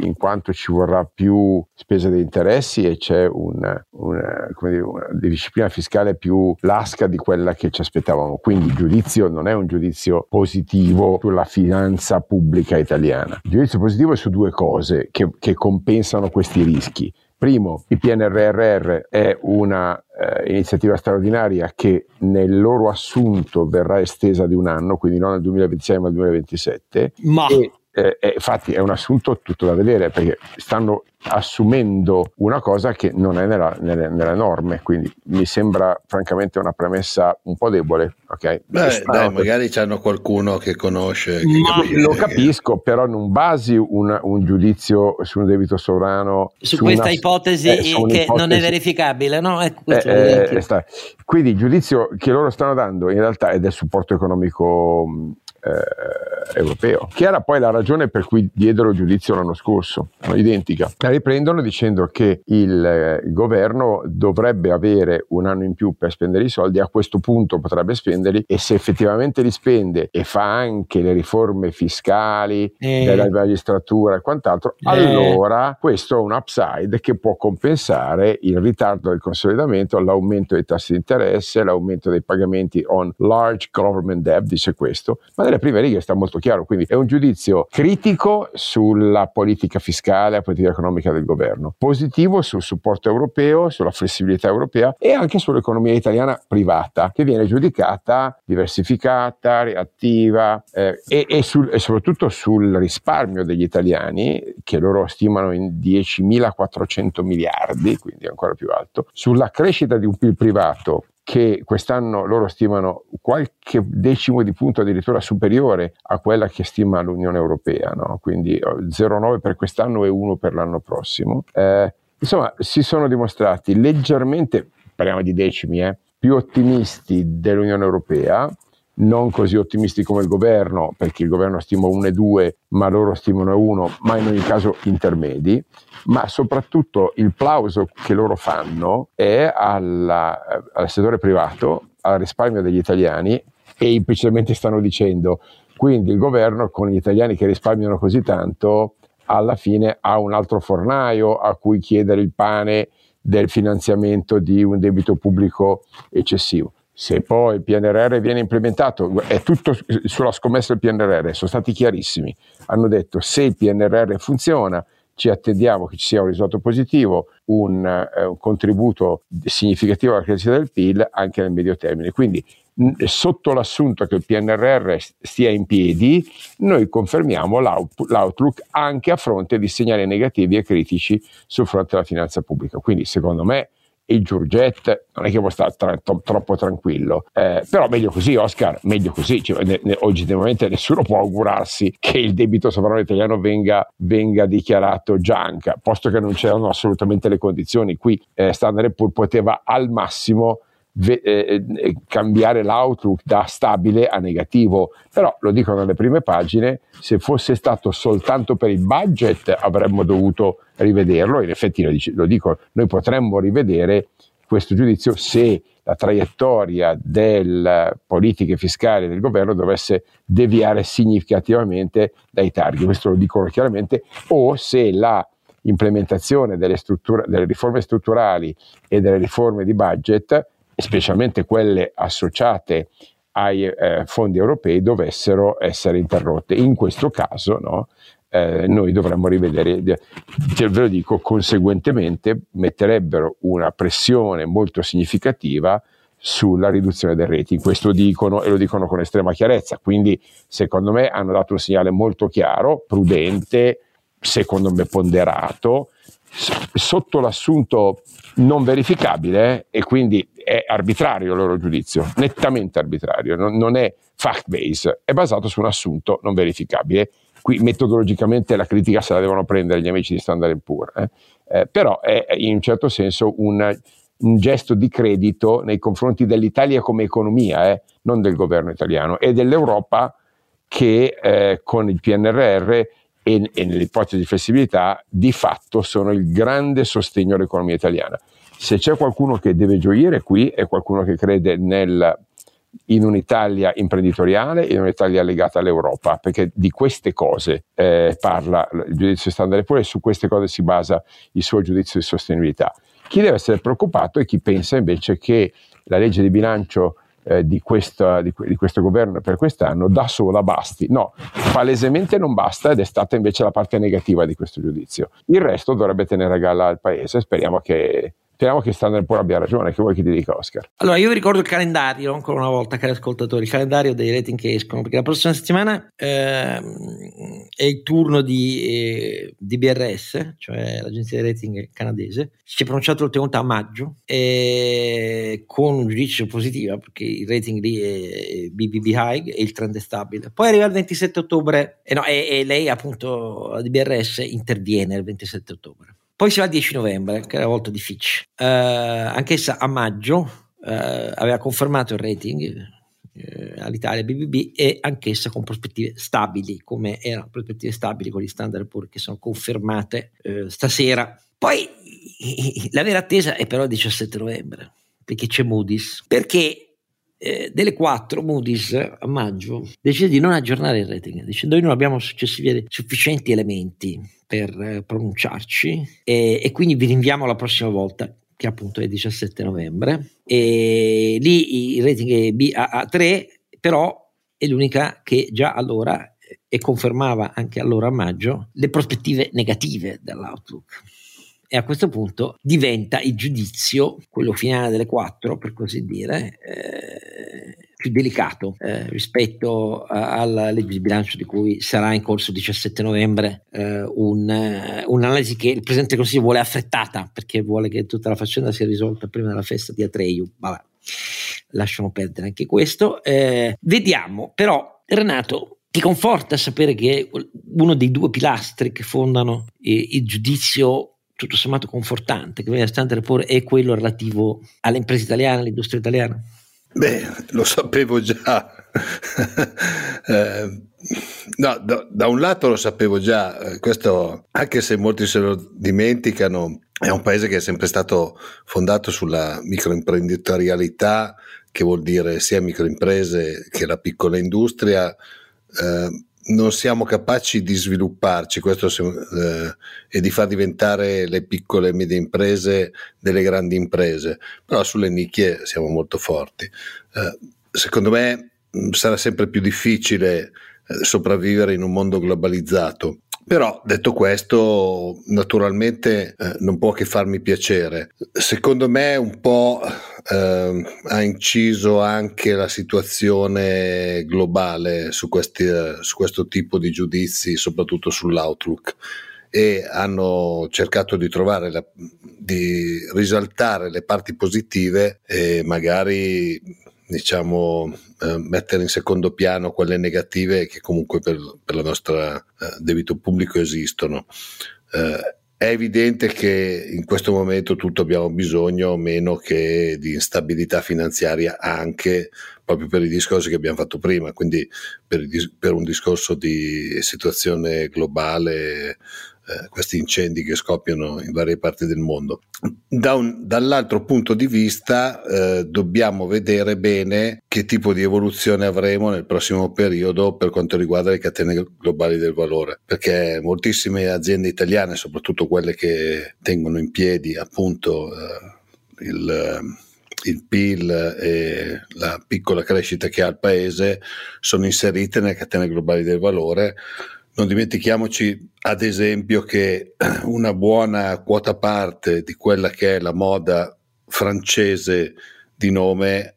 in quanto ci vorrà più spesa di interessi e c'è una, una, dire, una, disciplina fiscale più lasca di quella che ci aspettavamo. Quindi il giudizio non è un giudizio positivo sulla finanza pubblica italiana. Il giudizio positivo è su due cose che, che compensano questi rischi. Primo, il PNRR è una eh, iniziativa straordinaria che nel loro assunto verrà estesa di un anno, quindi non nel 2026 ma nel 2027. Ma... E, eh, infatti è un assunto tutto da vedere perché stanno assumendo una cosa che non è nella, nelle, nelle, norme, quindi mi sembra francamente una premessa un po' debole. Okay? Beh, dai, magari c'hanno qualcuno che conosce. Che Ma lo capisco, però non basi un, un, giudizio su un debito sovrano su, su questa una, ipotesi eh, che ipotesi, non è verificabile, no? Ecco, eh, eh, quindi il giudizio che loro stanno dando in realtà è del supporto economico eh, europeo, che era poi la ragione per cui diedero giudizio l'anno scorso, no? identica. La riprendono dicendo che il, eh, il, governo dovrebbe avere un anno in più per spendere i soldi, a questo punto potrebbe spenderli e se effettivamente li spende e fa anche le riforme fiscali eh. della magistratura e quant'altro, eh. allora questo è un upside che può compensare il ritardo del consolidamento, l'aumento dei tassi di interesse, l'aumento dei pagamenti on large government debt, dice questo, ma nelle prime righe sta molto chiaro, quindi è un giudizio critico sulla politica fiscale, la politica economica del governo, positivo sul supporto europeo, sulla flessibilità europea e anche sull'economia italiana privata, che viene giudicata diversificata, reattiva eh, e, e, sul, e soprattutto sul risparmio degli italiani, che loro stimano in 10.400 miliardi, quindi ancora più alto, sulla crescita di un PIL privato che quest'anno loro stimano qualche decimo di punto addirittura superiore a quella che stima l'Unione Europea, no? quindi 0,9 per quest'anno e 1 per l'anno prossimo. Eh, insomma, si sono dimostrati leggermente, parliamo di decimi, eh, più ottimisti dell'Unione Europea, non così ottimisti come il governo, perché il governo stima 1,2, ma loro stimano 1, ma in ogni caso intermedi, ma soprattutto il plauso che loro fanno è alla, al settore privato, al risparmio degli italiani e implicitamente stanno dicendo quindi il governo con gli italiani che risparmiano così tanto alla fine ha un altro fornaio a cui chiedere il pane del finanziamento di un debito pubblico eccessivo. Se poi il PNRR viene implementato, è tutto sulla scommessa del PNRR, sono stati chiarissimi. Hanno detto se il PNRR funziona, ci attendiamo che ci sia un risultato positivo, un, eh, un contributo significativo alla crescita del PIL anche nel medio termine. Quindi sotto l'assunto che il PNRR stia in piedi, noi confermiamo l'outlook anche a fronte di segnali negativi e critici sul fronte della finanza pubblica. Quindi secondo me il Giurget non è che può stare tra, to, troppo tranquillo, eh, però meglio così Oscar, meglio così, cioè, ne, ne, oggettivamente nessuno può augurarsi che il debito sovrano italiano venga, venga dichiarato junk, posto che non c'erano assolutamente le condizioni, qui eh, Standard Poor's poteva al massimo ve, eh, eh, cambiare l'outlook da stabile a negativo, però lo dicono nelle prime pagine, se fosse stato soltanto per il budget avremmo dovuto rivederlo, in effetti lo, lo dico, noi potremmo rivedere questo giudizio se la traiettoria delle politiche fiscali del governo dovesse deviare significativamente dai targeti, questo lo dicono chiaramente, o se la implementazione delle, delle riforme strutturali e delle riforme di budget specialmente quelle associate ai eh, fondi europei, dovessero essere interrotte. In questo caso no, eh, noi dovremmo rivedere, ve lo dico, conseguentemente metterebbero una pressione molto significativa sulla riduzione del rating. Questo dicono e lo dicono con estrema chiarezza. Quindi, secondo me, hanno dato un segnale molto chiaro, prudente, secondo me ponderato, sotto l'assunto non verificabile e quindi è arbitrario il loro giudizio, nettamente arbitrario, non, non è fact-based, è basato su un assunto non verificabile. Qui metodologicamente la critica se la devono prendere gli amici di Standard Poor's, eh? eh, però è in un certo senso un, un, gesto di credito nei confronti dell'Italia come economia, eh? non del governo italiano, e dell'Europa che eh, con il PNRR e, e nell'ipotesi di flessibilità di fatto sono il grande sostegno all'economia italiana. Se c'è qualcuno che deve gioire qui è qualcuno che crede nel in un'Italia imprenditoriale e in un'Italia legata all'Europa, perché di queste cose eh, parla il giudizio Standard e su queste cose si basa il suo giudizio di sostenibilità. Chi deve essere preoccupato è chi pensa invece che la legge di bilancio eh, di, questa, di, di, questo governo per quest'anno da sola basti. No, palesemente non basta ed è stata invece la parte negativa di questo giudizio. Il resto dovrebbe tenere a galla il paese. Speriamo che Speriamo che Standard Poor's abbia ragione, che vuoi che ti dica Oscar? Allora, io vi ricordo il calendario, ancora una volta, cari ascoltatori, il calendario dei rating che escono, perché la prossima settimana eh, è il turno di eh, DBRS, cioè l'agenzia di rating canadese, si è pronunciato l'ultima a maggio, eh, con un giudizio positivo, perché il rating lì è BBB High e il trend è stabile. Poi arriva il 27 ottobre, e, no, e, e lei appunto, la DBRS, interviene il 27 ottobre. Poi si va al 10 novembre, che è la volta di Fitch. Eh, anch'essa a maggio eh, aveva confermato il rating eh, all'Italia BBB e anch'essa con prospettive stabili, come erano prospettive stabili con gli standard pur che sono confermate eh, stasera. Poi la vera attesa è però il 17 novembre, perché c'è Moody's. Perché eh, delle quattro Moody's a maggio decide di non aggiornare il rating, dicendo noi non abbiamo sufficienti elementi per eh, pronunciarci e, e, quindi vi rinviamo la prossima volta che appunto è il 17 novembre e lì il rating è BAA3 però è l'unica che già allora e confermava anche allora a maggio le prospettive negative dell'outlook e a questo punto diventa il giudizio, quello finale delle quattro per così dire, eh, più delicato eh, rispetto alla legge di bilancio di cui sarà in corso il 17 novembre eh, un, uh, un'analisi che il Presidente del Consiglio vuole affrettata perché vuole che tutta la faccenda sia risolta prima della festa di Atreyu. Vabbè, lasciamo perdere anche questo. Eh, vediamo però, Renato, ti conforta sapere che uno dei due pilastri che fondano eh, il giudizio tutto sommato confortante che viene da Standard Poor's è quello relativo alle imprese italiane, all'industria italiana? Beh, lo sapevo già. eh, no, da, da, un lato lo sapevo già, eh, questo anche se molti se lo dimenticano, è un paese che è sempre stato fondato sulla microimprenditorialità, che vuol dire sia microimprese che la piccola industria. Eh, non siamo capaci di svilupparci questo, eh, e di far diventare le piccole e medie imprese delle grandi imprese, però sulle nicchie siamo molto forti. Eh, secondo me mm, sarà sempre più difficile eh, sopravvivere in un mondo globalizzato. Però detto questo, naturalmente eh, non può che farmi piacere. Secondo me un po' eh, ha inciso anche la situazione globale su, questi, su questo tipo di giudizi, soprattutto sull'outlook e hanno cercato di trovare la, di risaltare le parti positive e magari diciamo eh, mettere in secondo piano quelle negative che comunque per, per il nostro eh, debito pubblico esistono. Eh, è evidente che in questo momento tutto abbiamo bisogno meno che di instabilità finanziaria anche proprio per i discorsi che abbiamo fatto prima, quindi per, per un discorso di situazione globale eh, questi incendi che scoppiano in varie parti del mondo. Da un, dall'altro punto di vista eh, dobbiamo vedere bene che tipo di evoluzione avremo nel prossimo periodo per quanto riguarda le catene globali del valore, perché moltissime aziende italiane, soprattutto quelle che tengono in piedi appunto eh, il il PIL e la piccola crescita che ha il paese sono inserite nelle catene globali del valore non dimentichiamoci ad esempio che una buona quota parte di quella che è la moda francese di nome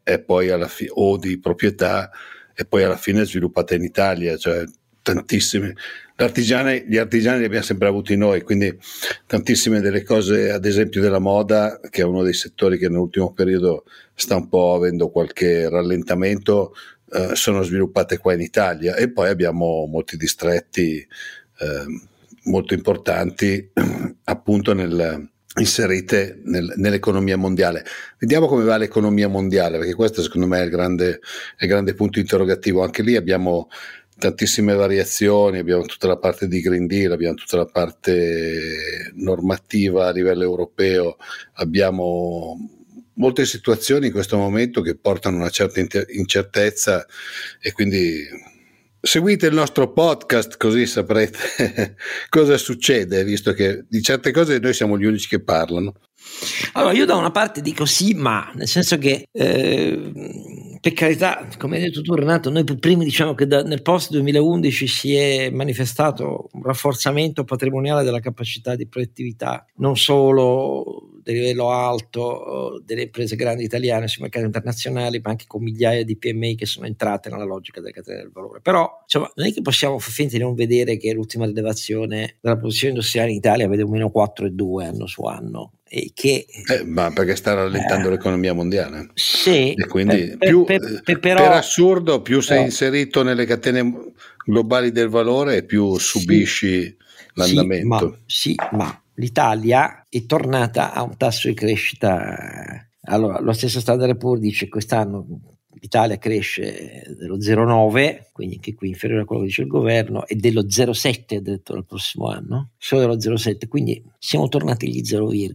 fi- o di proprietà è poi alla fine sviluppata in Italia, cioè tantissime. Gli artigiani li abbiamo sempre avuti noi, quindi tantissime delle cose, ad esempio della moda, che è uno dei settori che nell'ultimo periodo sta un po' avendo qualche rallentamento, eh, sono sviluppate qua in Italia e poi abbiamo molti distretti eh, molto importanti appunto nel, inserite nel, nell'economia mondiale. Vediamo come va l'economia mondiale, perché questo secondo me è il grande, il grande punto interrogativo. Anche lì abbiamo tantissime variazioni, abbiamo tutta la parte di Green Deal, abbiamo tutta la parte normativa a livello europeo, abbiamo molte situazioni in questo momento che portano una certa incertezza e quindi seguite il nostro podcast così saprete cosa succede, visto che di certe cose noi siamo gli unici che parlano. Allora, io da una parte dico sì, ma nel senso che eh, per carità, come hai detto tu Renato, noi per primi diciamo che da, nel post 2011 si è manifestato un rafforzamento patrimoniale della capacità di proiettività, non solo di livello alto delle imprese grandi italiane sui mercati internazionali, ma anche con migliaia di PMI che sono entrate nella logica della catena del valore. Però insomma, non è che possiamo far finta di non vedere che l'ultima rilevazione della produzione industriale in Italia vede un meno 4,2 anno su anno. E che, eh, ma perché sta rallentando eh, l'economia mondiale? Sì, e quindi per, più, per, per, però, per assurdo, più sei no. inserito nelle catene globali del valore, più subisci sì, l'andamento. Sì, ma, sì, ma l'Italia è tornata a un tasso di crescita. Allora, lo stesso Standard Poor's dice che quest'anno l'Italia cresce dello 0,9, quindi anche qui inferiore a quello che dice il governo, e dello 0,7 detto dal prossimo anno, solo dello 0,7, quindi siamo tornati agli 0, eh,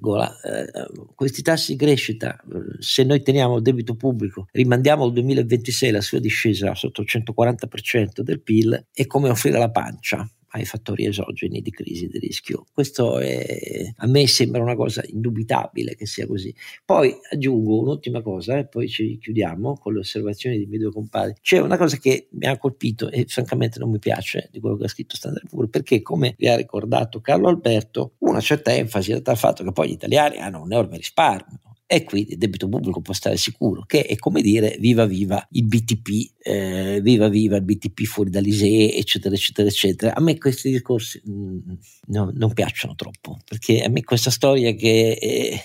questi tassi di crescita, eh, se noi teniamo il debito pubblico, rimandiamo al 2026 la sua discesa sotto il 140% del PIL, è come offrire la pancia ai fattori esogeni di crisi di rischio. Questo è, a me sembra una cosa indubitabile che sia così. Poi aggiungo un'ultima cosa e poi ci chiudiamo con le osservazioni dei miei due compagni. C'è una cosa che mi ha colpito e francamente non mi piace di quello che ha scritto Standard Poor's perché come vi ha ricordato Carlo Alberto, una certa enfasi è data al fatto che poi gli italiani hanno un enorme risparmio e quindi il debito pubblico può stare sicuro che è come dire viva viva il BTP, eh, viva viva il BTP fuori dall'ISEE, eccetera, eccetera, eccetera. A me questi discorsi mh, mm, no, non piacciono troppo, perché a me questa storia che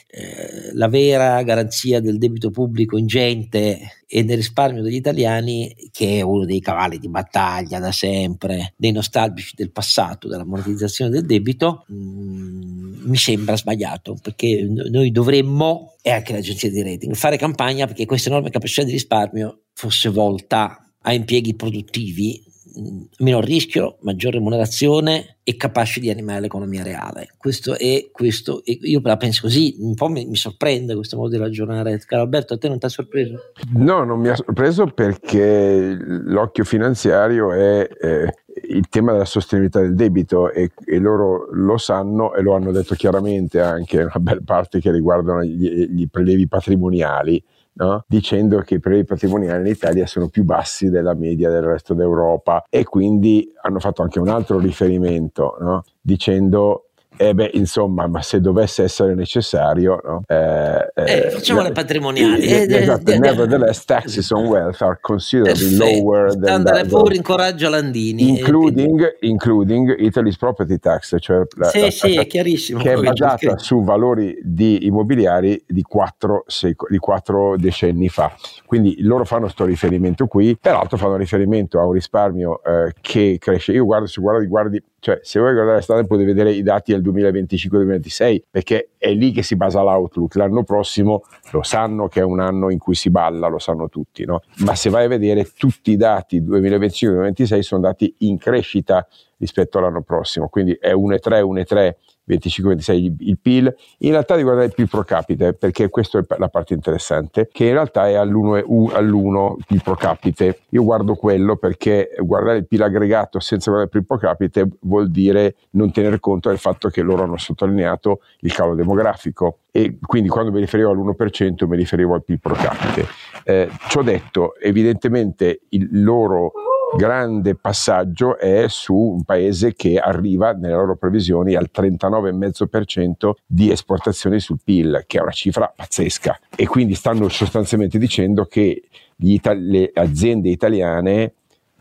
eh, la vera garanzia del debito pubblico ingente e del risparmio degli italiani, che è uno dei cavalli di battaglia da sempre, dei nostalgici del passato, della monetizzazione del debito, mh, mm, mi sembra sbagliato, perché noi dovremmo e anche l'agenzia di rating, fare campagna perché questa enorme capacità di risparmio fosse volta a impieghi produttivi, mm, minor rischio, maggior remunerazione e capaci di animare l'economia reale. Questo è questo, io la penso così, un po' mi, mi, sorprende questo modo di ragionare. Caro Alberto, a te non ti ha sorpreso? No, non mi ha sorpreso perché l'occhio finanziario è, è il tema della sostenibilità del debito e, e, loro lo sanno e lo hanno detto chiaramente anche una bella parte che riguardano gli, gli prelevi patrimoniali, no? dicendo che i prelevi patrimoniali in Italia sono più bassi della media del resto d'Europa e quindi hanno fatto anche un altro riferimento no? dicendo eh beh, insomma, ma se dovesse essere necessario, no? eh, eh, facciamo le patrimoniali. Eh, eh, esatto, eh, nevertheless, taxes on wealth are considerably lower than Standard Poor's incoraggia Landini. Including, including, Italy's property tax, cioè la, sì, la, sì, la. Che è basata su valori di immobiliari di quattro, seco, di quattro decenni fa. Quindi loro fanno questo riferimento qui, peraltro fanno riferimento a un risparmio eh, che cresce. Io guardo, se guardi, guardi cioè, se vuoi guardare Standard potete vedere i dati del 2025-2026 perché è lì che si basa l'outlook. L'anno prossimo lo sanno che è un anno in cui si balla, lo sanno tutti, no? Ma se vai a vedere tutti i dati 2025-2026 sono dati in crescita rispetto all'anno prossimo, quindi è 1,3, 1,3 25-26 il PIL, in realtà di guardare il PIL pro capite, perché questa è la parte interessante, che in realtà è all'1, all'1 PIL pro capite. Io guardo quello perché guardare il PIL aggregato senza guardare il PIL pro capite vuol dire non tener conto del fatto che loro hanno sottolineato il calo demografico e quindi quando mi riferivo all'1% mi riferivo al PIL pro capite. Eh, ciò detto, evidentemente il loro grande passaggio è su un paese che arriva nelle loro previsioni al 39,5% di esportazioni sul PIL, che è una cifra pazzesca. E quindi stanno sostanzialmente dicendo che Itali- le aziende italiane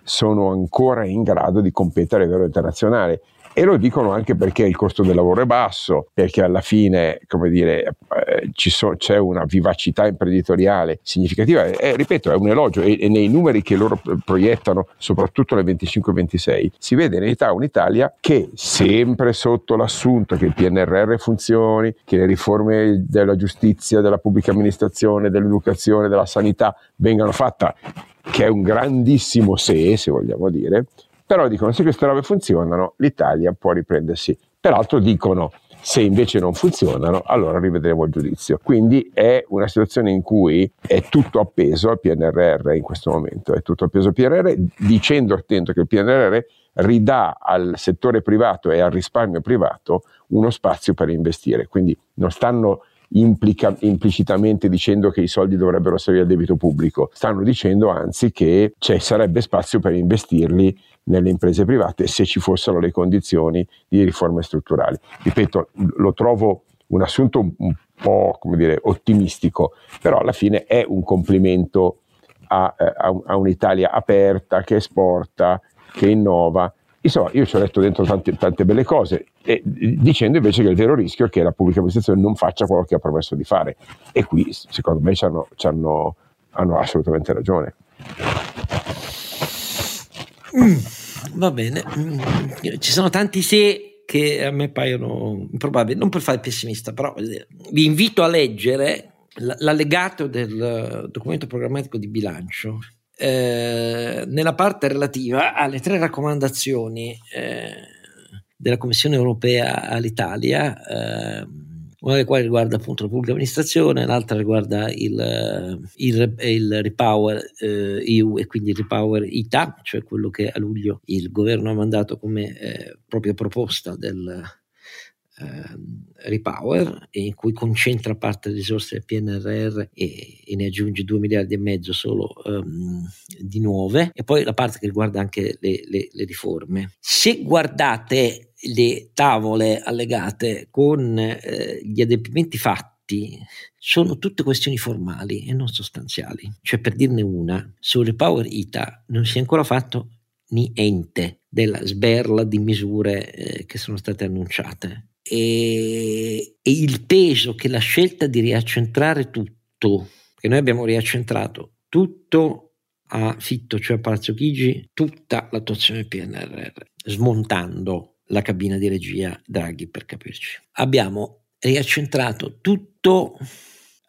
sono ancora in grado di competere a livello internazionale e lo dicono anche perché il costo del lavoro è basso, perché alla fine, come dire, eh, so, c'è una vivacità imprenditoriale significativa. E, ripeto, è un elogio e, e, nei numeri che loro proiettano, soprattutto nel 25-26, si vede in realtà un'Italia che sempre sotto l'assunto che il PNRR funzioni, che le riforme della giustizia, della pubblica amministrazione, dell'educazione, della sanità vengano fatte che è un grandissimo se, se vogliamo dire, Però dicono se queste robe funzionano, l'Italia può riprendersi. Peraltro dicono se invece non funzionano, allora rivedremo il giudizio. Quindi è una situazione in cui è tutto appeso al PNRR in questo momento, è tutto appeso al PNRR, dicendo attento che il PNRR ridà al settore privato e al risparmio privato uno spazio per investire. Quindi non stanno implica, implicitamente dicendo che i soldi dovrebbero servire al debito pubblico, stanno dicendo anzi che ci sarebbe spazio per investirli nelle imprese private se ci fossero le condizioni di riforme strutturali. Ripeto, lo trovo un assunto un, un po' come dire, ottimistico, però alla fine è un complimento a, eh, a, a un'Italia aperta che esporta, che innova Insomma, io ci ho letto dentro tante, tante belle cose, e, dicendo invece che il vero rischio è che la pubblica amministrazione non faccia quello che ha promesso di fare. E qui, secondo me, ci hanno, ci hanno, hanno assolutamente ragione. Mm, va bene, mm, ci sono tanti se che a me paiono improbabili, non per fare pessimista, però vi invito a leggere l'allegato del documento programmatico di bilancio eh, nella parte relativa alle tre raccomandazioni eh, della Commissione europea all'Italia, eh, una delle quali riguarda appunto la pubblica amministrazione, l'altra riguarda il, il, il Repower EU eh, e quindi il Repower ITA, cioè quello che a luglio il governo ha mandato come eh, propria proposta del, Ehm, Repower in cui concentra parte delle risorse del PNRR e, e, ne aggiunge 2 miliardi e mezzo solo um, di nuove e poi la parte che riguarda anche le, le, le riforme. Se guardate le tavole allegate con eh, gli adempimenti fatti sono tutte questioni formali e non sostanziali. Cioè, per dirne una, sul Repower ITA non si è ancora fatto niente della sberla di misure eh, che sono state annunciate e, e il peso che la scelta di riaccentrare tutto, che noi abbiamo riaccentrato tutto a Fitto, cioè a Palazzo Chigi, tutta l'attuazione PNRR, smontando la cabina di regia Draghi per capirci. Abbiamo riaccentrato tutto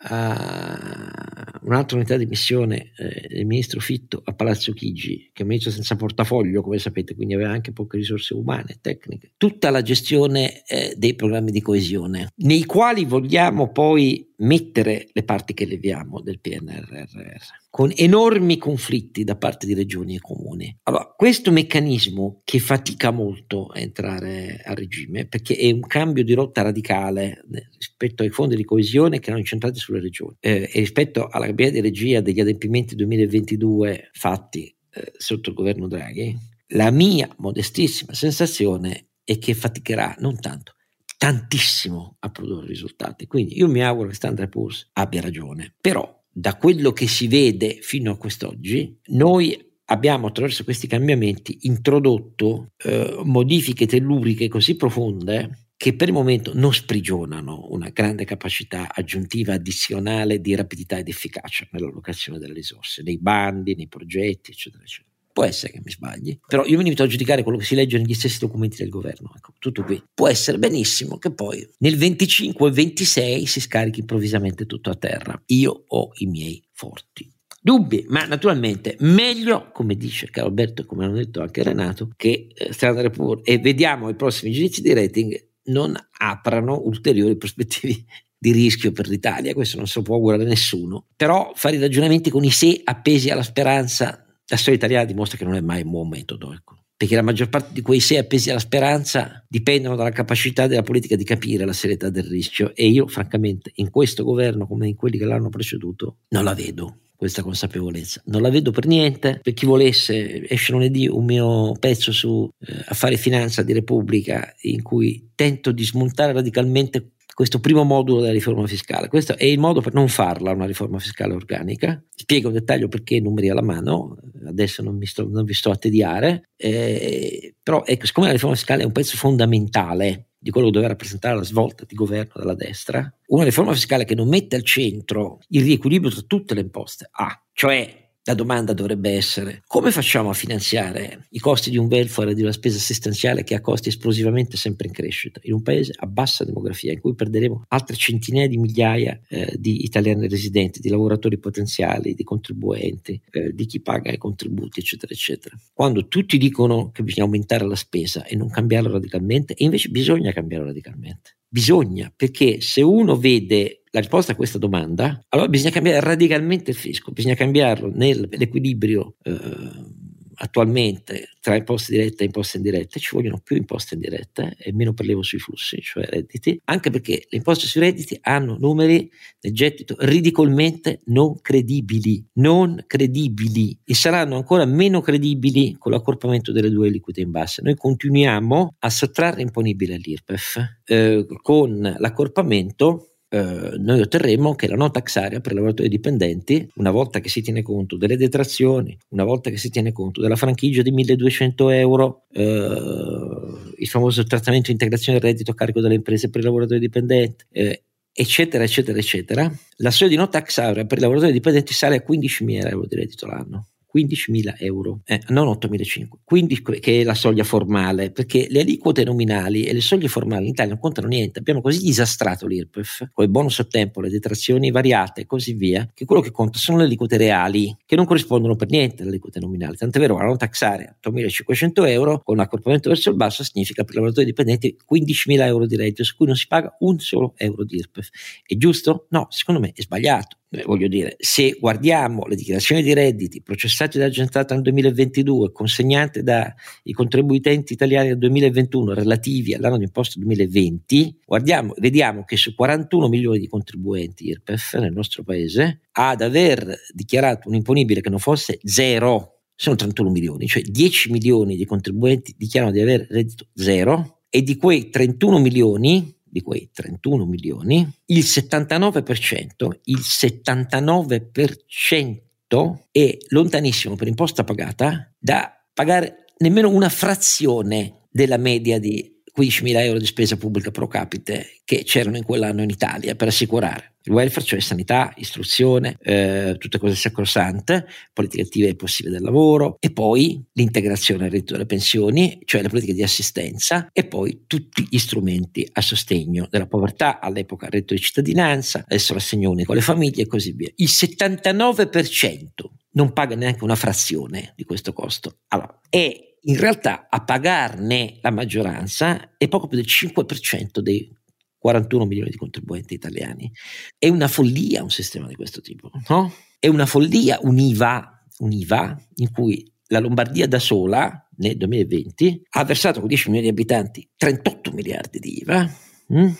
a un'altra unità di missione eh, del ministro Fitto a Palazzo Chigi, che è un ministro senza portafoglio, come sapete, quindi aveva anche poche risorse umane e tecniche, tutta la gestione eh, dei programmi di coesione, nei quali vogliamo poi mettere le parti che leviamo del PNRR, con enormi conflitti da parte di regioni e comuni. Allora, questo meccanismo che fatica molto a entrare a regime, perché è un cambio di rotta radicale eh, rispetto ai fondi di coesione che erano incentrati sulle regioni eh, e rispetto alla cabina di regia degli adempimenti 2022 fatti eh, sotto il governo Draghi, la mia modestissima sensazione è che faticherà non tanto, tantissimo a produrre risultati. Quindi io mi auguro che Standard Poor's abbia ragione, però da quello che si vede fino a quest'oggi, noi abbiamo attraverso questi cambiamenti introdotto eh, modifiche telluriche così profonde che per il momento non sprigionano una grande capacità aggiuntiva addizionale di rapidità ed efficacia nell'allocazione delle risorse, nei bandi, nei progetti, eccetera, eccetera. Può essere che mi sbagli, però io mi invito a giudicare quello che si legge negli stessi documenti del governo. Ecco, tutto qui. Può essere benissimo che poi nel 25 e 26 si scarichi improvvisamente tutto a terra. Io ho i miei forti dubbi, ma naturalmente meglio, come dice Carlo Alberto e come hanno detto anche Renato, che eh, Standard Poor's e vediamo i prossimi giudizi di rating non aprano ulteriori prospettive di rischio per l'Italia, questo non se lo può augurare nessuno, però fare i ragionamenti con i sé appesi alla speranza la storia italiana dimostra che non è mai un buon metodo, ecco. perché la maggior parte di quei sei appesi alla speranza dipendono dalla capacità della politica di capire la serietà del rischio e io francamente in questo governo come in quelli che l'hanno preceduto non la vedo questa consapevolezza. Non la vedo per niente. Per chi volesse, esce lunedì un mio pezzo su eh, affari finanza di Repubblica in cui tento di smontare radicalmente questo primo modulo della riforma fiscale. Questo è il modo per non farla una riforma fiscale organica. Spiego in dettaglio perché numeri alla mano, adesso non, sto, non vi sto a tediare, eh, però ecco, siccome la riforma fiscale è un pezzo fondamentale di quello che doveva rappresentare la svolta di governo della destra, una riforma fiscale che non mette al centro il riequilibrio tra tutte le imposte, ah, cioè la domanda dovrebbe essere come facciamo a finanziare i costi di un welfare e di una spesa assistenziale che ha costi esplosivamente sempre in crescita in un paese a bassa demografia in cui perderemo altre centinaia di migliaia eh, di italiani residenti, di lavoratori potenziali, di contribuenti, eh, di chi paga i contributi, eccetera, eccetera. Quando tutti dicono che bisogna aumentare la spesa e non cambiarla radicalmente, e invece bisogna cambiarla radicalmente. Bisogna, perché se uno vede la risposta a questa domanda, allora bisogna cambiare radicalmente il fisco, bisogna cambiarlo nell'equilibrio eh, attualmente tra imposte dirette e imposte indirette ci vogliono più imposte indirette e meno prelevo sui flussi, cioè redditi, anche perché le imposte sui redditi hanno numeri del gettito ridicolmente non credibili, non credibili e saranno ancora meno credibili con l'accorpamento delle due liquide in basse. Noi continuiamo a sottrarre imponibile all'IRPEF eh, con l'accorpamento eh, noi otterremo che la no tax area per i lavoratori dipendenti, una volta che si tiene conto delle detrazioni, una volta che si tiene conto della franchigia di 1200 euro, eh, il famoso trattamento integrazione del reddito a carico delle imprese per i lavoratori dipendenti, eh, eccetera, eccetera, eccetera, la soglia di no tax area per i lavoratori dipendenti sale a 15.000 euro di reddito l'anno. 15.000 euro, eh, non 8.500, quindi che è la soglia formale, perché le aliquote nominali e le soglie formali in Italia non contano niente, abbiamo così disastrato l'IRPEF, con i bonus a tempo, le detrazioni variate e così via, che quello che conta sono le aliquote reali, che non corrispondono per niente alle aliquote nominali, tant'è vero, la non taxare 8.500 euro con un accorpamento verso il basso significa per i lavoratori dipendenti 15.000 euro di reddito, su cui non si paga un solo euro di IRPEF. È giusto? No, secondo me è sbagliato. Eh, voglio dire, se guardiamo le dichiarazioni di redditi processate da Agenzata nel 2022, consegnate dai contribuenti italiani nel 2021 relativi all'anno di imposta 2020, guardiamo, vediamo che su 41 milioni di contribuenti IRPEF nel nostro paese, ad aver dichiarato un imponibile che non fosse zero, sono 31 milioni, cioè 10 milioni di contribuenti dichiarano di avere reddito zero e di quei 31 milioni di quei 31 milioni, il 79%, il 79% è lontanissimo per imposta pagata da pagare nemmeno una frazione della media di 15.000 euro di spesa pubblica pro capite che c'erano in quell'anno in Italia per assicurare il welfare, cioè sanità, istruzione, eh, tutte cose sacrosante, politiche attive e possibile del lavoro e poi l'integrazione al reddito delle pensioni, cioè le politiche di assistenza e poi tutti gli strumenti a sostegno della povertà, all'epoca il reddito di cittadinanza, adesso l'assegno unico alle famiglie e così via. Il 79% non paga neanche una frazione di questo costo. Allora, è in realtà a pagarne la maggioranza è poco più del 5% dei 41 milioni di contribuenti italiani. È una follia un sistema di questo tipo, no? È una follia un IVA, un IVA in cui la Lombardia da sola nel 2020 ha versato con 10 milioni di abitanti 38 miliardi di IVA hm?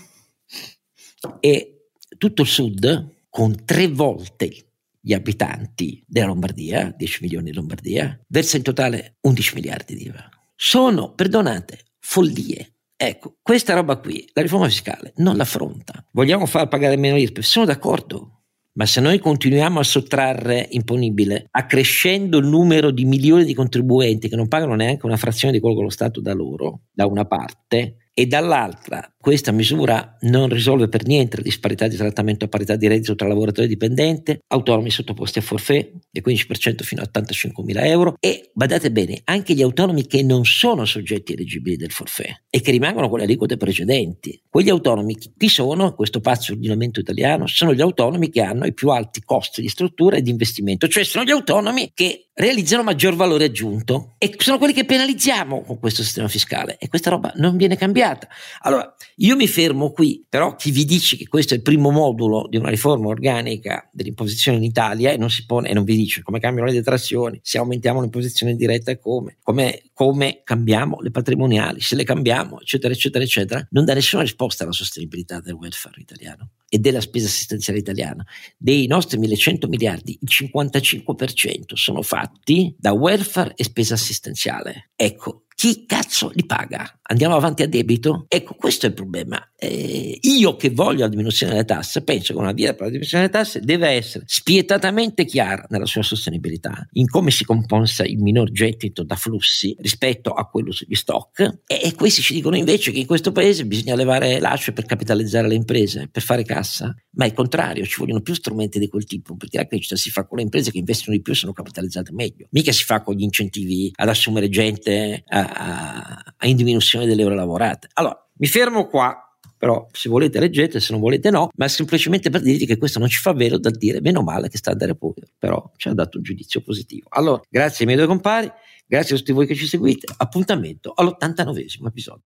e tutto il sud con tre volte gli abitanti della Lombardia, 10 milioni di Lombardia, versa in totale 11 miliardi di IVA. Sono, perdonate, follie. Ecco, questa roba qui, la riforma fiscale non l'affronta. Vogliamo far pagare meno IRPEF? Sono d'accordo. Ma se noi continuiamo a sottrarre imponibile, accrescendo il numero di milioni di contribuenti che non pagano neanche una frazione di quello che lo Stato dà loro, da una parte, e dall'altra questa misura non risolve per niente la disparità di trattamento a parità di reddito tra lavoratori dipendenti, autonomi sottoposti a forfè del 15% fino a 85 mila euro e, badate bene, anche gli autonomi che non sono soggetti elegibili del forfè e che rimangono con le aliquote precedenti. Quegli autonomi chi sono? Questo pazzo ordinamento italiano sono gli autonomi che hanno i più alti costi di struttura e di investimento, cioè sono gli autonomi che realizzano maggior valore aggiunto e sono quelli che penalizziamo con questo sistema fiscale e questa roba non viene cambiata. Allora, io mi fermo qui, però chi vi dice che questo è il primo modulo di una riforma organica dell'imposizione in Italia e non si pone e non vi dice come cambiano le detrazioni, se aumentiamo l'imposizione diretta come, come, come cambiamo le patrimoniali, se le cambiamo, eccetera, eccetera, eccetera, non dà nessuna risposta alla sostenibilità del welfare italiano e della spesa assistenziale italiana. Dei nostri 1100 miliardi, il 55% sono fatti da welfare e spesa assistenziale. Ecco, chi cazzo li paga? Andiamo avanti a debito? Ecco, questo è il problema. Eh, io che voglio la diminuzione delle tasse, penso che una via per la diminuzione delle tasse deve essere spietatamente chiara nella sua sostenibilità, in come si compensa il minor gettito da flussi rispetto a quello sugli stock. E, e questi ci dicono invece che in questo paese bisogna levare l'asce per capitalizzare le imprese, per fare cassa. Ma è il contrario, ci vogliono più strumenti di quel tipo, perché la crescita si fa con le imprese che investono di più e sono capitalizzate meglio. Mica si fa con gli incentivi ad assumere gente a, a, a in diminuzione delle ore lavorate. Allora, mi fermo qua. Però se volete leggete, se non volete no, ma semplicemente per dirvi che questo non ci fa vero da dire meno male che sta a dare pure, però ci ha dato un giudizio positivo. Allora, grazie ai miei due compari, grazie a tutti voi che ci seguite, appuntamento all'89 episodio.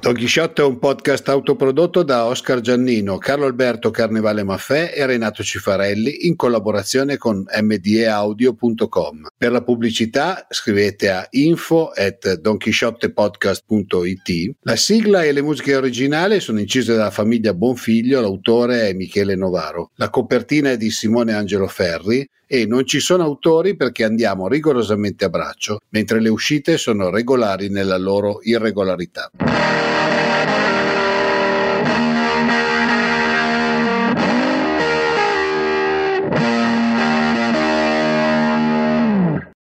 Don Chisciotte è un podcast autoprodotto da Oscar Giannino, Carlo Alberto Carnevale Maffè e Renato Cifarelli in collaborazione con mdeaudio.com. Per la pubblicità scrivete a info at donchisciottepodcast.it. La sigla e le musiche originali sono incise dalla famiglia Bonfiglio, l'autore è Michele Novaro. La copertina è di Simone Angelo Ferri e non ci sono autori perché andiamo rigorosamente a braccio, mentre le uscite sono regolari nella loro irregolarità.